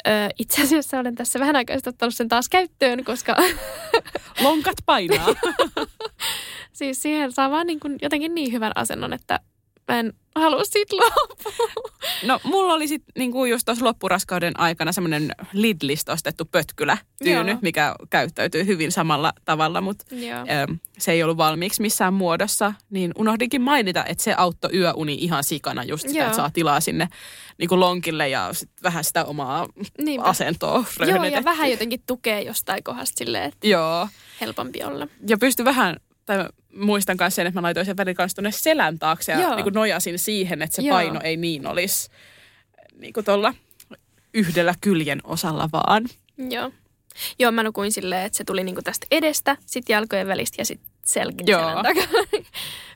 Ö, itse asiassa olen tässä vähän aikaa ottanut sen taas käyttöön, koska Lonkat painaa. siis siihen saa vaan niin kuin jotenkin niin hyvän asennon, että mä en halua siitä luopua. No mulla oli sitten niinku just tuossa loppuraskauden aikana semmoinen Lidlistä ostettu pötkylätyyny, Joo. mikä käyttäytyy hyvin samalla tavalla, mutta Joo. se ei ollut valmiiksi missään muodossa. Niin unohdinkin mainita, että se auttoi yöuni ihan sikana just sitä, Joo. että saa tilaa sinne niinku lonkille ja sit vähän sitä omaa Niinpä. asentoa Joo, ja vähän jotenkin tukee jostain kohdasta silleen, että Joo. helpompi olla. Ja pystyi vähän, tai muistan myös sen, että mä laitoin sen välillä kanssa tuonne selän taakse ja Joo. niin kuin nojasin siihen, että se Joo. paino ei niin olisi niin kuin tuolla yhdellä kyljen osalla vaan. Joo. Joo, mä nukuin silleen, että se tuli niinku tästä edestä, sitten jalkojen välistä ja sitten selkä Joo.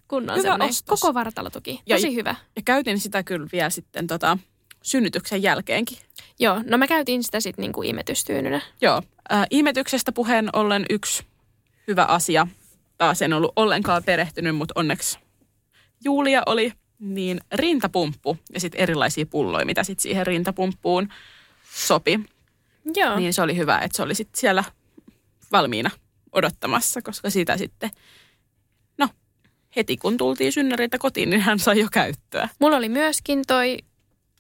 Kunnon Hyvä semmoinen ostos. koko vartalotuki. Ja- Tosi hyvä. Ja käytin sitä kyllä vielä sitten tota, synnytyksen jälkeenkin. Joo, no mä käytin sitä sitten niinku imetystyynynä. Joo. Äh, imetyksestä puheen ollen yksi hyvä asia. Taas en ollut ollenkaan perehtynyt, mutta onneksi Julia oli niin rintapumppu ja sitten erilaisia pulloja, mitä sitten siihen rintapumppuun sopi. Joo. Niin se oli hyvä, että se oli sitten siellä valmiina odottamassa, koska sitä sitten, no heti kun tultiin synnyriltä kotiin, niin hän sai jo käyttöä. Mulla oli myöskin toi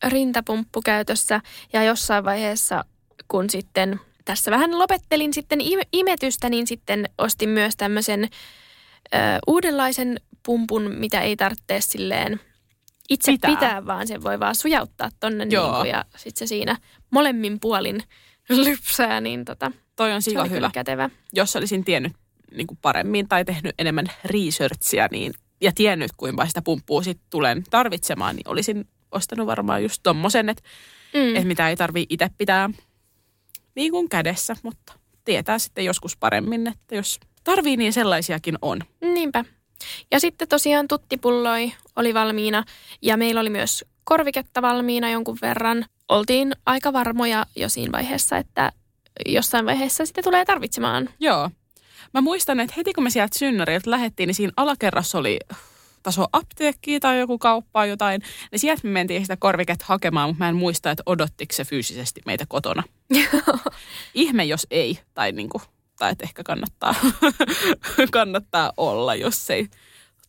rintapumppu käytössä ja jossain vaiheessa, kun sitten tässä vähän lopettelin sitten im- imetystä, niin sitten ostin myös tämmöisen ö, uudenlaisen pumpun, mitä ei tarvitse silleen itse Pitää. pitää, vaan sen voi vaan sujauttaa tonne Joo. niin kuin, ja sitten se siinä molemmin puolin lypsää, niin tota, Toi on oli hyvä. kätevä. Jos olisin tiennyt niin kuin paremmin tai tehnyt enemmän researchia niin, ja tiennyt, kuinka sitä pumppua sitten tulen tarvitsemaan, niin olisin ostanut varmaan just tommosen, että Mm. et mitä ei tarvii itse pitää niin kuin kädessä, mutta tietää sitten joskus paremmin, että jos tarvii, niin sellaisiakin on. Niinpä. Ja sitten tosiaan tuttipulloi oli valmiina ja meillä oli myös korviketta valmiina jonkun verran. Oltiin aika varmoja jo siinä vaiheessa, että jossain vaiheessa sitä tulee tarvitsemaan. Joo. Mä muistan, että heti kun me sieltä synnyriltä lähdettiin, niin siinä alakerrassa oli taso apteekkiä tai joku kauppaa jotain. Niin sieltä me mentiin sitä korviket hakemaan, mutta mä en muista, että odottiko se fyysisesti meitä kotona. Ihme, jos ei. Tai, niinku, tai että ehkä kannattaa, kannattaa olla, jos ei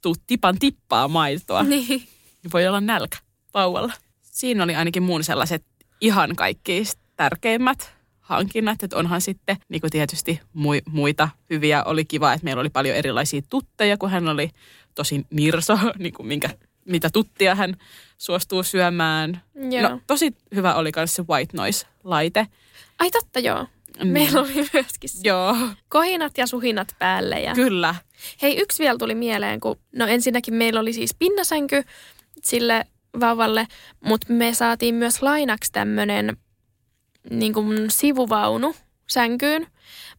tuu tipan tippaa maitoa. Niin. niin voi olla nälkä vauvalla. Siinä oli ainakin mun sellaiset ihan kaikki tärkeimmät hankinnat, että onhan sitten niin kuin tietysti mui, muita hyviä. Oli kiva, että meillä oli paljon erilaisia tutteja, kun hän oli tosi nirso, niin kuin minkä, mitä tuttia hän suostuu syömään. Joo. No, tosi hyvä oli myös se white noise-laite. Ai totta joo. Mm. Meillä oli myöskin se. Joo, kohinat ja suhinat päälle. Ja... kyllä. Hei, yksi vielä tuli mieleen, kun no ensinnäkin meillä oli siis pinnasänky sille vauvalle, mutta me saatiin myös lainaksi tämmöinen niin kuin sivuvaunu sänkyyn,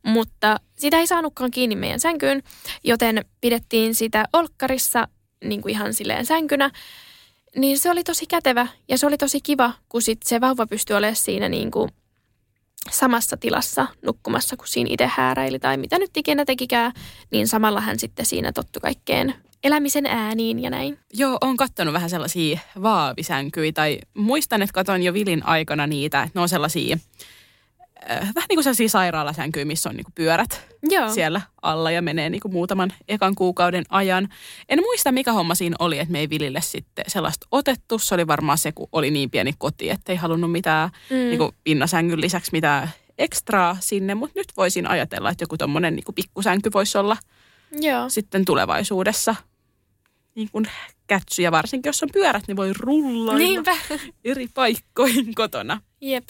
mutta sitä ei saanutkaan kiinni meidän sänkyyn, joten pidettiin sitä olkkarissa niin kuin ihan silleen sänkynä. Niin se oli tosi kätevä ja se oli tosi kiva, kun sit se vauva pystyi olemaan siinä niin kuin samassa tilassa nukkumassa, kun siinä itse hääräili tai mitä nyt ikinä tekikään, niin samalla hän sitten siinä tottu kaikkeen elämisen ääniin ja näin. Joo, on kattonut vähän sellaisia vaavisänkyjä tai muistan, että katon jo Vilin aikana niitä, että ne on sellaisia äh, vähän niin kuin sellaisia sairaalasänkyjä, missä on niin kuin pyörät Joo. siellä alla ja menee niin kuin muutaman ekan kuukauden ajan. En muista, mikä homma siinä oli, että me ei Vilille sitten sellaista otettu. Se oli varmaan se, kun oli niin pieni koti, että ei halunnut mitään mm. niin kuin pinnasängyn lisäksi mitään ekstraa sinne, mutta nyt voisin ajatella, että joku tommonen niin pikkusänky voisi olla Joo. sitten tulevaisuudessa niin kuin kätsy. Ja varsinkin, jos on pyörät, niin voi rullailla Niinpä. eri paikkoihin kotona. Jep.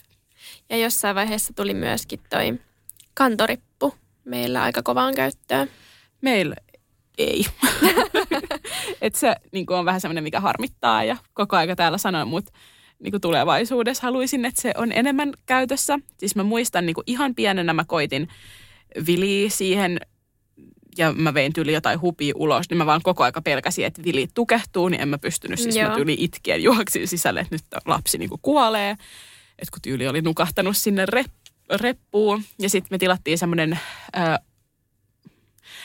Ja jossain vaiheessa tuli myöskin toi kantorippu meillä aika kovaan käyttöön. Meillä ei. että se niin on vähän semmoinen, mikä harmittaa ja koko aika täällä sanoin, mutta niin kuin tulevaisuudessa haluaisin, että se on enemmän käytössä. Siis mä muistan niin kuin ihan pienenä mä koitin vili siihen ja mä vein tyyli jotain hupia ulos, niin mä vaan koko aika pelkäsin, että vili tukehtuu, niin en mä pystynyt. Siis Joo. mä tyyli itkien juoksin sisälle, että nyt lapsi niin kuin kuolee. Että kun tyyli oli nukahtanut sinne rep- reppuun. Ja sitten me tilattiin semmoinen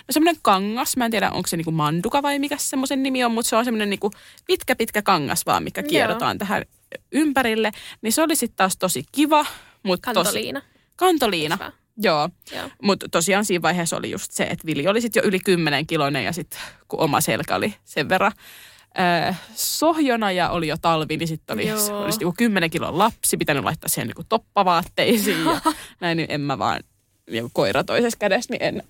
no semmoinen kangas, mä en tiedä onko se niinku manduka vai mikä semmoisen nimi on, mutta se on semmoinen niinku pitkä pitkä kangas vaan, mikä kierrotaan Joo. tähän ympärille. Niin se oli sitten taas tosi kiva. Mutta kantoliina. Tosi, kantoliina. Hyvä. Joo, Joo. mutta tosiaan siinä vaiheessa oli just se, että Vili oli sitten jo yli 10 kiloinen ja sitten kun oma selkä oli sen verran äh, sohjona ja oli jo talvi, niin sitten oli, oli sit niinku 10 kilon lapsi, pitänyt laittaa siihen niinku toppavaatteisiin ja näin, niin en mä vaan niinku koira toisessa kädessä, niin en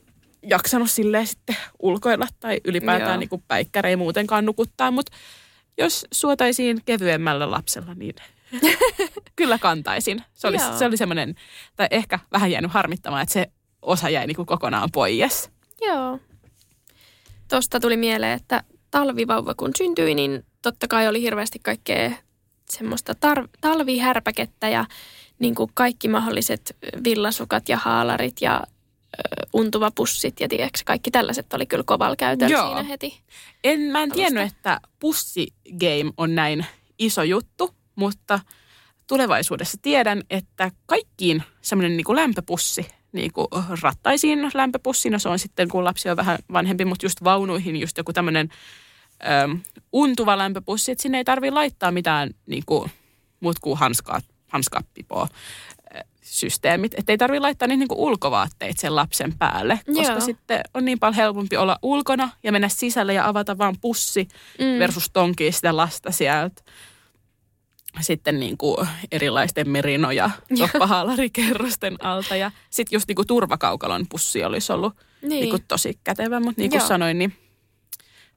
jaksanut silleen sitten ulkoilla tai ylipäätään niinku päikkäri ei muutenkaan nukuttaa, mutta jos suotaisiin kevyemmällä lapsella, niin kyllä kantaisin. Se oli, se oli semmoinen, tai ehkä vähän jäänyt harmittamaan, että se osa jäi niin kuin kokonaan pois. Joo. Tuosta tuli mieleen, että talvivauva kun syntyi, niin totta kai oli hirveästi kaikkea semmoista tar- talvihärpäkettä ja niin kuin kaikki mahdolliset villasukat ja haalarit ja untuvapussit ja tiedätkö, kaikki tällaiset oli kyllä kovalla käytöllä Joo. siinä heti. En, mä en tiennyt, että pussigame on näin iso juttu, mutta tulevaisuudessa tiedän, että kaikkiin semmoinen niin lämpöpussi, niin kuin rattaisiin lämpöpussina, se on sitten kun lapsi on vähän vanhempi, mutta just vaunuihin just joku tämmöinen äm, untuva lämpöpussi, että sinne ei tarvitse laittaa mitään niin kuin, muut kuin hanskaa, hanskappipoa systeemit, että ei tarvitse laittaa niitä niinku ulkovaatteita sen lapsen päälle, koska Joo. sitten on niin paljon helpompi olla ulkona ja mennä sisälle ja avata vaan pussi mm. versus tonkia sitä lasta sieltä sitten niin kuin erilaisten merino- ja toppahaalarikerrosten alta. Ja sitten just niin kuin turvakaukalon pussi olisi ollut niin. Niin kuin tosi kätevä. Mutta niin kuin Joo. sanoin, niin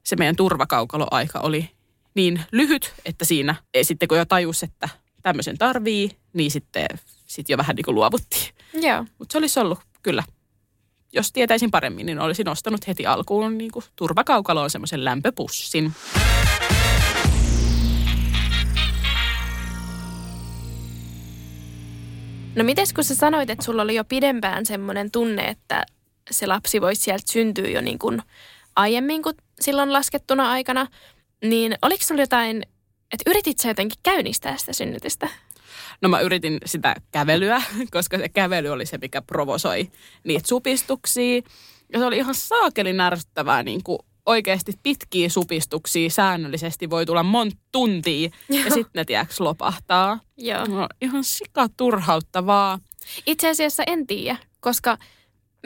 se meidän turvakaukaloaika oli niin lyhyt, että siinä sitten kun jo tajus, että tämmöisen tarvii, niin sitten sit jo vähän niin kuin luovuttiin. Mutta se olisi ollut kyllä, jos tietäisin paremmin, niin olisin ostanut heti alkuun niin kuin turvakaukaloon semmoisen lämpöpussin. No mites kun sä sanoit, että sulla oli jo pidempään semmoinen tunne, että se lapsi voisi sieltä syntyä jo niin kuin aiemmin kuin silloin laskettuna aikana, niin oliko sulla jotain, että yritit sä jotenkin käynnistää sitä synnytystä? No mä yritin sitä kävelyä, koska se kävely oli se, mikä provosoi niitä supistuksia. Ja se oli ihan saakelin ärsyttävää niin kuin oikeasti pitkiä supistuksia säännöllisesti voi tulla monta tuntia Joo. ja sitten ne tiedäks lopahtaa. Joo. No, ihan sika turhauttavaa. Itse asiassa en tiedä, koska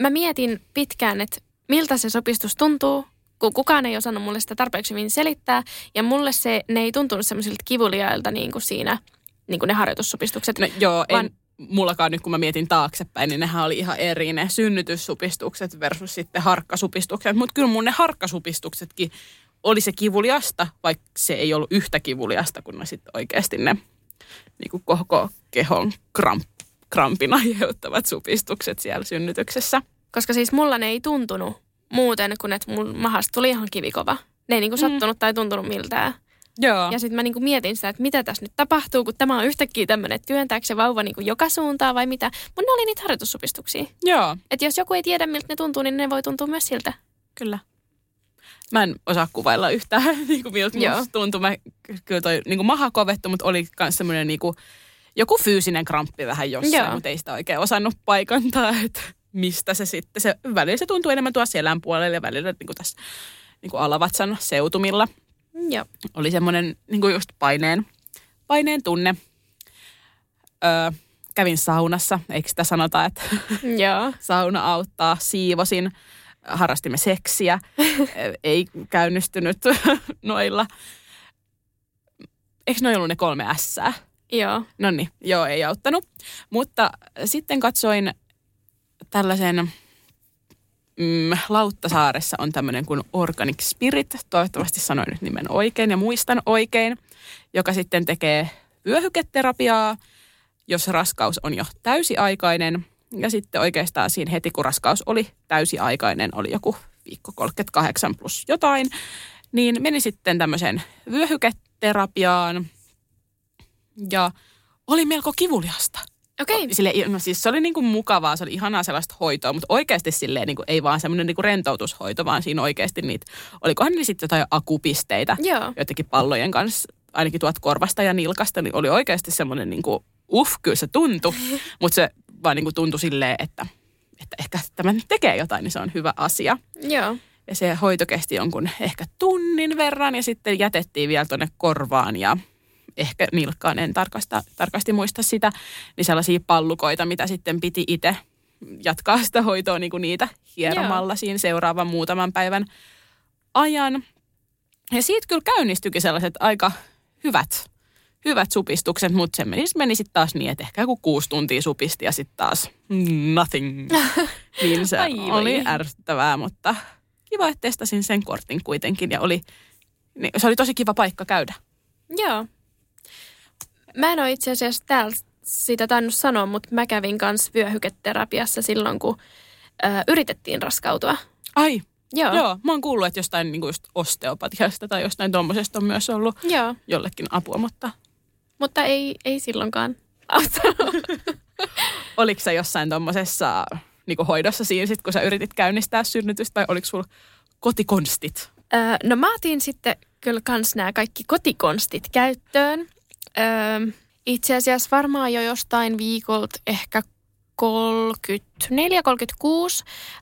mä mietin pitkään, että miltä se sopistus tuntuu, kun kukaan ei osannut mulle sitä tarpeeksi hyvin selittää. Ja mulle se, ne ei tuntunut semmoisilta kivuliailta niin kuin siinä, niin kuin ne harjoitussupistukset. No, joo, vaan, en, mullakaan nyt kun mä mietin taaksepäin, niin nehän oli ihan eri ne synnytyssupistukset versus sitten harkkasupistukset. Mutta kyllä mun ne harkkasupistuksetkin oli se kivuliasta, vaikka se ei ollut yhtä kivuliasta kuin ne sitten oikeasti ne niin kuin koko kehon kramp, krampin aiheuttavat supistukset siellä synnytyksessä. Koska siis mulla ne ei tuntunut muuten kuin, että mun mahasta tuli ihan kivikova. Ne ei niin kuin mm. sattunut tai tuntunut miltään. Joo. Ja sitten mä niinku mietin sitä, että mitä tässä nyt tapahtuu, kun tämä on yhtäkkiä tämmöinen, että työntääkö se vauva niinku joka suuntaan vai mitä. Mutta ne oli niitä harjoitussupistuksia. Joo. Että jos joku ei tiedä, miltä ne tuntuu, niin ne voi tuntua myös siltä. Kyllä. Mä en osaa kuvailla yhtään, niin kuin miltä Joo. tuntui. Mä, kyllä toi niin kuin maha kovettu, mutta oli myös semmoinen niin kuin, joku fyysinen kramppi vähän jossain, Joo. mutta ei sitä oikein osannut paikantaa, että mistä se sitten. Se, välillä se tuntuu enemmän tuossa selän puolella ja välillä niin kuin tässä niin kuin alavatsan seutumilla. Joo. Oli semmoinen niin kuin just paineen, paineen tunne. Öö, kävin saunassa, eikö sitä sanota, että Joo. sauna auttaa, siivosin, harrastimme seksiä, ei käynnistynyt noilla. Eikö noin ollut ne kolme ässää? Joo. No niin, joo, ei auttanut. Mutta sitten katsoin tällaisen mm, Lauttasaaressa on tämmöinen kuin Organic Spirit, toivottavasti sanoin nyt nimen oikein ja muistan oikein, joka sitten tekee vyöhyketerapiaa, jos raskaus on jo täysiaikainen. Ja sitten oikeastaan siinä heti, kun raskaus oli täysiaikainen, oli joku viikko 38 plus jotain, Niin meni sitten tämmöiseen vyöhyketerapiaan ja oli melko kivuliasta. Okei. Okay. Sille, no siis se oli niinku mukavaa, se oli ihanaa sellaista hoitoa, mutta oikeasti silleen niinku, ei vaan semmoinen niinku rentoutushoito, vaan siinä oikeasti niitä, olikohan ne sitten jotain akupisteitä Joo. jotenkin pallojen kanssa, ainakin tuot korvasta ja nilkasta, niin oli oikeasti semmoinen niinku, uff, kyllä se tuntui, mutta se vaan niinku tuntui silleen, että, että ehkä tämä nyt tekee jotain, niin se on hyvä asia. Joo. Ja se hoito kesti jonkun ehkä tunnin verran ja sitten jätettiin vielä tuonne korvaan ja ehkä nilkkaan, en tarkasta, tarkasti muista sitä, niin sellaisia pallukoita, mitä sitten piti itse jatkaa sitä hoitoa niin kuin niitä hieromalla siinä seuraavan muutaman päivän ajan. Ja siitä kyllä käynnistyikin sellaiset aika hyvät, hyvät supistukset, mutta se meni, meni sitten taas niin, että ehkä joku kuusi tuntia supisti ja sitten taas nothing. niin se Ai voi. oli ärsyttävää, mutta kiva, että testasin sen kortin kuitenkin ja oli, niin se oli tosi kiva paikka käydä. Joo. Mä en ole itse asiassa täällä sitä tainnut sanoa, mutta mä kävin kanssa vyöhyketerapiassa silloin, kun ö, yritettiin raskautua. Ai, Joo. Joo, mä oon kuullut, että jostain niin just osteopatiasta tai jostain tuommoisesta on myös ollut Joo. jollekin apua, mutta Mutta ei, ei silloinkaan auttanut. oliko se jossain tuommoisessa niin hoidossa siinä, sit, kun sä yritit käynnistää synnytystä, vai oliko sulla kotikonstit? Öö, no mä otin sitten kyllä kans nämä kaikki kotikonstit käyttöön. Öö, itse asiassa varmaan jo jostain viikolta ehkä 34-36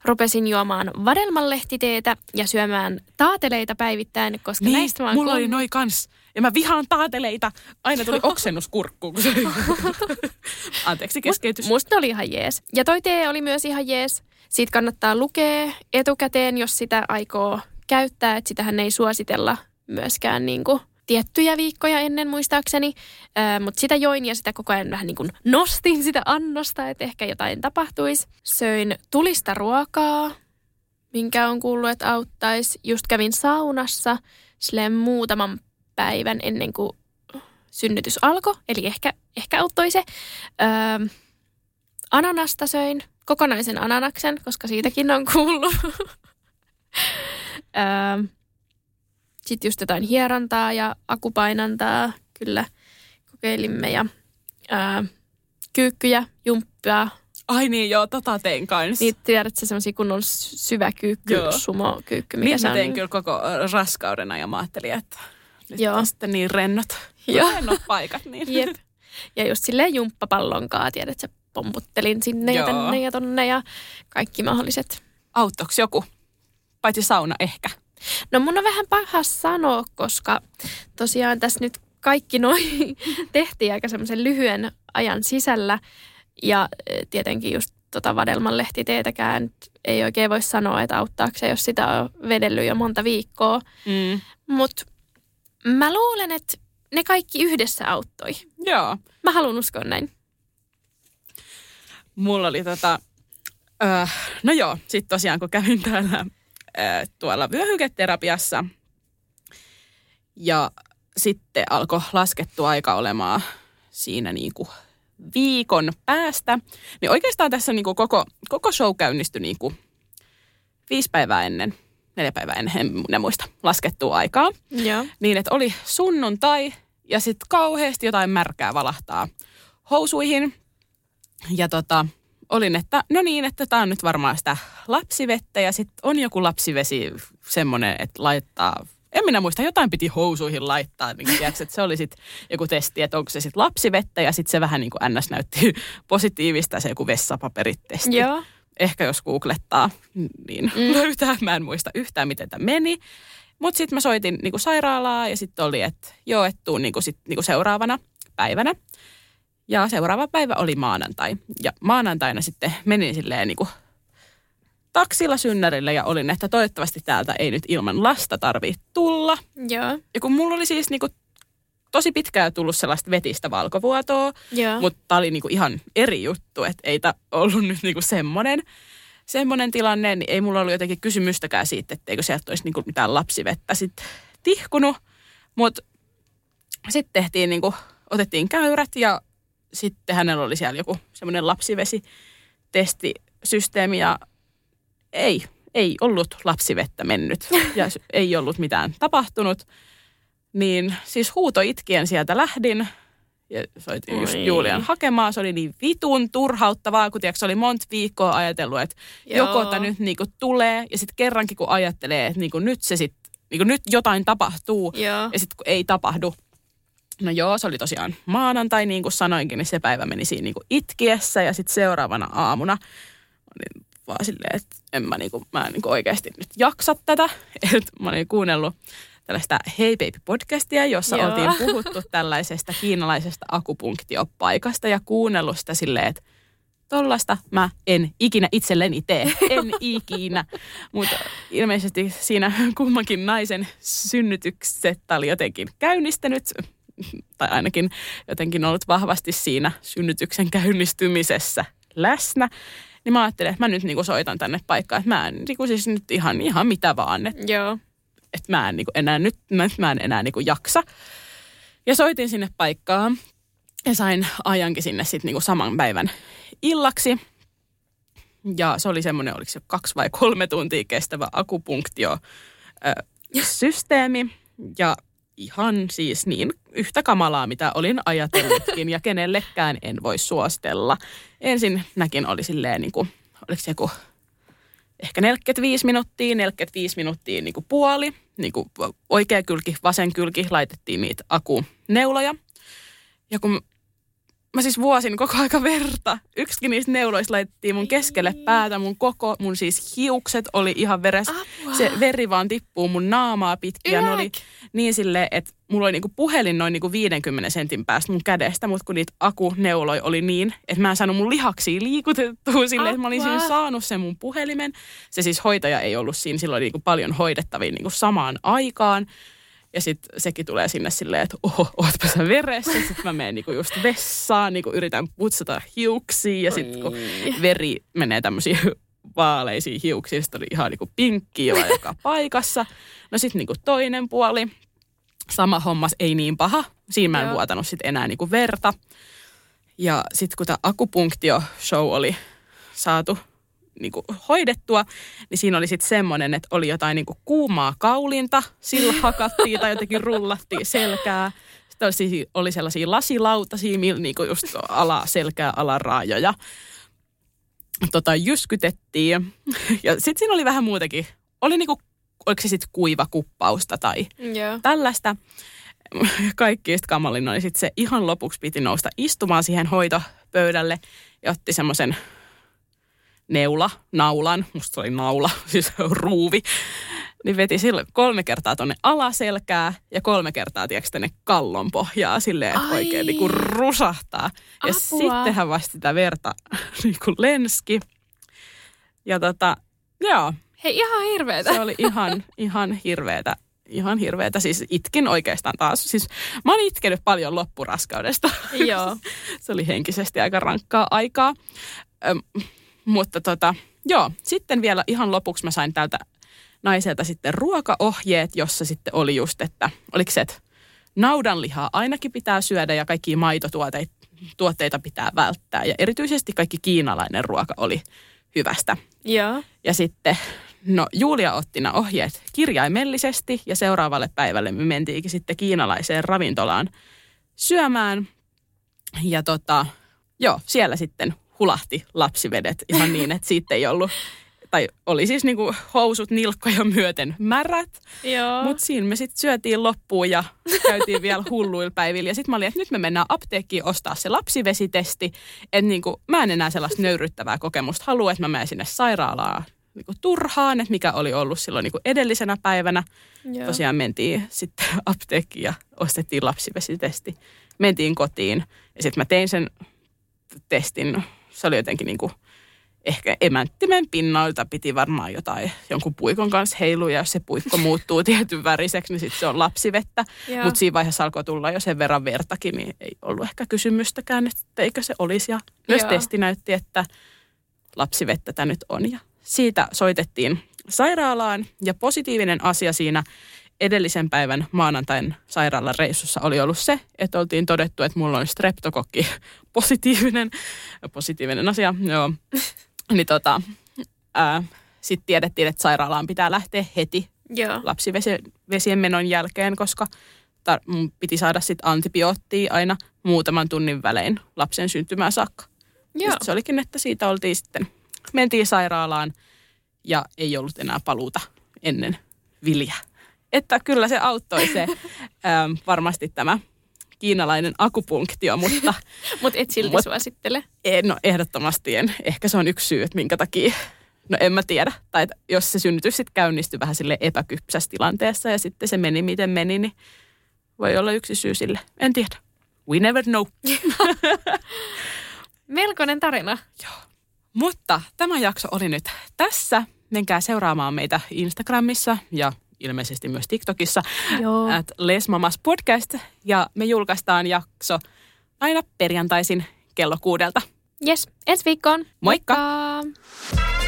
rupesin juomaan vadelmanlehtiteetä ja syömään taateleita päivittäin, koska näistä mä Niin, mulla oli kuullut- noi kans. Ja mä vihaan taateleita. Aina tuli oksennus kurkkuun. kun se- Anteeksi keskeytys. Musta ne oli ihan jees. Ja toi tee oli myös ihan jees. Siitä kannattaa lukea etukäteen, jos sitä aikoo käyttää. Että sitähän ei suositella myöskään niin kuin tiettyjä viikkoja ennen muistaakseni. Mutta sitä join ja sitä koko ajan vähän niin kuin nostin sitä annosta, että ehkä jotain tapahtuisi. Söin tulista ruokaa, minkä on kuullut, että auttaisi. Just kävin saunassa silleen muutaman päivän ennen kuin synnytys alkoi, eli ehkä, ehkä auttoi se. Öö, ananasta söin, kokonaisen ananaksen, koska siitäkin on kuullut. öö, Sitten just jotain hierontaa ja akupainantaa, kyllä kokeilimme. Ja öö, kyykkyjä, jumppia. Ai niin, joo, tota tein kanssa. Niitä tiedät sä semmosia kunnon syvä kyykky, Joo. sumo kyykky, mikä niin se on. tein kyllä koko raskauden ajan. Mä ajattelin, että nyt Joo. on sitten niin rennot, Joo. rennot paikat. Niin. Jep. Ja just silleen jumppapallon kaa, tiedät sä, pomputtelin sinne ja Joo. tänne ja tonne ja kaikki mahdolliset. Auttoks joku? Paitsi sauna ehkä. No mun on vähän paha sanoa, koska tosiaan tässä nyt kaikki noin tehtiin aika semmoisen lyhyen ajan sisällä. Ja eh, tietenkin just tota vadelmanlehtiteetäkään nyt ei oikein voi sanoa, että auttaako se, jos sitä on vedellyt jo monta viikkoa. Mm. Mutta mä luulen, että ne kaikki yhdessä auttoi. Joo. Mä haluan uskoa näin. Mulla oli tota, öö, no joo, sitten tosiaan kun kävin täällä tuolla vyöhyketerapiassa ja sitten alkoi laskettu aika olemaan siinä niinku viikon päästä, niin oikeastaan tässä niinku koko, koko show käynnistyi niinku viisi päivää ennen, neljä päivää ennen, en minä muista, laskettua aikaa. Joo. Niin, että oli sunnuntai ja sitten kauheasti jotain märkää valahtaa housuihin. Ja tota, olin, että no niin, että tämä on nyt varmaan sitä lapsivettä ja sitten on joku lapsivesi semmoinen, että laittaa, en minä muista, jotain piti housuihin laittaa, niin tiedätkö, että se oli sitten joku testi, että onko se sitten lapsivettä ja sitten se vähän niin kuin ns. näytti positiivista se joku vessapaperitesti. Joo. Ehkä jos googlettaa, niin mm. löytää. Mä en muista yhtään, miten tämä meni. Mutta sitten mä soitin niinku sairaalaa ja sitten oli, että joo, että tuun niinku sit, niinku seuraavana päivänä. Ja seuraava päivä oli maanantai. Ja maanantaina sitten menin silleen niinku taksilla synnärille ja olin, että toivottavasti täältä ei nyt ilman lasta tarvitse tulla. Joo. Ja kun mulla oli siis niinku tosi pitkään tullut sellaista vetistä valkovuotoa, Joo. mutta tämä oli niinku ihan eri juttu, että ei tämä ollut nyt niinku semmoinen, semmoinen tilanne, niin ei mulla ollut jotenkin kysymystäkään siitä, että eikö sieltä olisi niinku mitään lapsivettä sitten tihkunut. Mutta sitten tehtiin niinku, otettiin käyrät ja sitten hänellä oli siellä joku semmoinen lapsivesitestisysteemi ja ei, ei ollut lapsivettä mennyt ja ei ollut mitään tapahtunut. Niin siis huuto itkien sieltä lähdin ja soitin just Julian hakemaan. Se oli niin vitun turhauttavaa, kun tiiäks, oli monta viikkoa ajatellut, että Joo. joko tämä nyt niinku tulee ja sitten kerrankin kun ajattelee, että niinku nyt se sit, niinku nyt jotain tapahtuu Joo. ja sitten kun ei tapahdu. No joo, se oli tosiaan maanantai, niin kuin sanoinkin, niin se päivä meni siinä niinku itkiessä ja sitten seuraavana aamuna olin vaan silleen, että en mä, niinku, mä en niinku oikeasti nyt jaksa tätä. Et mä olin kuunnellut tällaista Hey Baby-podcastia, jossa Joo. oltiin puhuttu tällaisesta kiinalaisesta akupunktiopaikasta ja kuunnellut sitä silleen, että tollasta mä en ikinä itselleni tee. En ikinä. Mutta ilmeisesti siinä kummankin naisen synnytykset oli jotenkin käynnistänyt, tai ainakin jotenkin ollut vahvasti siinä synnytyksen käynnistymisessä läsnä. Niin mä ajattelin, että mä nyt niinku soitan tänne paikkaan, että mä en niinku siis nyt ihan, ihan mitä vaan. Että Joo että mä en niin enää nyt, mä, mä en enää niin jaksa. Ja soitin sinne paikkaan ja sain ajankin sinne sitten niin saman päivän illaksi. Ja se oli semmoinen, oliko se kaksi vai kolme tuntia kestävä akupunktio systeemi. Ja ihan siis niin yhtä kamalaa, mitä olin ajatellutkin ja kenellekään en voi suostella. Ensinnäkin oli silleen niin kuin, oliko se joku ehkä 45 minuuttia, 45 minuuttia niin kuin puoli, niin kuin oikea kylki, vasen kylki, laitettiin niitä akuneuloja. Ja kun mä siis vuosin koko aika verta. Yksikin niistä neuloista laitettiin mun keskelle päätä, mun koko, mun siis hiukset oli ihan veressä. Se veri vaan tippuu mun naamaa pitkin ja ne oli niin silleen, että mulla oli niinku puhelin noin niinku 50 sentin päästä mun kädestä, mutta kun niitä akuneuloi oli niin, että mä en saanut mun lihaksia liikutettua silleen, että mä olin siinä saanut sen mun puhelimen. Se siis hoitaja ei ollut siinä, silloin niinku paljon hoidettavia niinku samaan aikaan. Ja sitten sekin tulee sinne silleen, että oho, ootpa sä veressä. Sitten mä menen niinku just vessaan, niinku yritän putsata hiuksia. Ja sitten kun veri menee tämmöisiin vaaleisiin hiuksiin, sitten oli ihan niinku pinkkiä joka paikassa. No sitten niinku toinen puoli, sama hommas, ei niin paha. Siinä mä en Joo. vuotanut sitten enää niinku verta. Ja sitten kun tämä akupunktio-show oli saatu niin kuin hoidettua, niin siinä oli sitten semmoinen, että oli jotain niin kuin kuumaa kaulinta, sillä hakattiin tai jotenkin rullattiin selkää. Sitten oli, sellaisia lasilautasia, millä niin kuin just ala, selkää alaraajoja tota, jyskytettiin. Ja sitten siinä oli vähän muutakin. Oli niin kuin, oliko se sitten kuiva kuppausta tai yeah. tällaista. Kaikki kamalin oli sitten se ihan lopuksi piti nousta istumaan siihen hoitopöydälle ja otti semmoisen neula, naulan, musta se oli naula, siis ruuvi, niin veti sille kolme kertaa tonne alaselkää ja kolme kertaa, tiedätkö, tänne kallon pohjaa silleen, että Ai. oikein niin kuin rusahtaa. Ja sittenhän vasta sitä verta niin kuin lenski. Ja tota, joo. Hei, ihan hirveetä. Se oli ihan, ihan hirveetä. Ihan hirveetä. Siis itkin oikeastaan taas. Siis mä oon itkenyt paljon loppuraskaudesta. Joo. se oli henkisesti aika rankkaa aikaa. Öm, mutta tota, joo, sitten vielä ihan lopuksi mä sain tältä naiselta sitten ruokaohjeet, jossa sitten oli just, että oliko se, että naudanlihaa ainakin pitää syödä ja kaikki maitotuotteita pitää välttää. Ja erityisesti kaikki kiinalainen ruoka oli hyvästä. Joo. Ja sitten, no Julia otti nämä ohjeet kirjaimellisesti ja seuraavalle päivälle me mentiinkin sitten kiinalaiseen ravintolaan syömään. Ja tota, joo, siellä sitten hulahti lapsivedet ihan niin, että siitä ei ollut tai oli siis niinku housut nilkkoja myöten märät. Mutta siinä me sitten syötiin loppuun ja käytiin vielä hulluilla päivillä. Ja sitten mä olin, että nyt me mennään apteekkiin ostaa se lapsivesitesti. Että niinku, mä en enää sellaista nöyryttävää kokemusta halua, että mä menen sinne sairaalaan niinku turhaan, että mikä oli ollut silloin niinku edellisenä päivänä. Joo. Tosiaan mentiin sitten apteekkiin ja ostettiin lapsivesitesti. Mentiin kotiin ja sitten mä tein sen testin se oli jotenkin niin kuin, ehkä emänttimen pinnalta piti varmaan jotain jonkun puikon kanssa heilua, ja jos se puikko muuttuu tietyn väriseksi, niin sitten se on lapsivettä. Mutta siinä vaiheessa alkoi tulla jo sen verran vertakin, niin ei ollut ehkä kysymystäkään, että eikö se olisi. Ja myös Joo. testi näytti, että lapsivettä tämä nyt on. Ja siitä soitettiin sairaalaan, ja positiivinen asia siinä edellisen päivän maanantain sairaalan reissussa oli ollut se, että oltiin todettu, että mulla on streptokokki positiivinen, positiivinen asia, joo. niin tota, sitten tiedettiin, että sairaalaan pitää lähteä heti Joo. lapsivesien menon jälkeen, koska tar- mun piti saada sitten antibioottia aina muutaman tunnin välein lapsen syntymään saakka. Joo. se olikin, että siitä oltiin sitten, mentiin sairaalaan ja ei ollut enää paluuta ennen vilja. Että kyllä se auttoi se ähm, varmasti tämä kiinalainen akupunktio, mutta... Mutta et silti Mut- suosittele. en, no ehdottomasti en. Ehkä se on yksi syy, että minkä takia, no en mä tiedä. Tai että jos se synnytys sitten käynnistyi vähän sille epäkypsässä tilanteessa ja sitten se meni miten meni, niin voi olla yksi syy sille. En tiedä. We never know. Melkoinen tarina. Mutta tämä jakso oli nyt tässä. Menkää seuraamaan meitä Instagramissa ja ilmeisesti myös TikTokissa. Joo. At Les Mamas Podcast. Ja me julkaistaan jakso aina perjantaisin kello kuudelta. Yes, ensi viikkoon. Moikka! Moikka!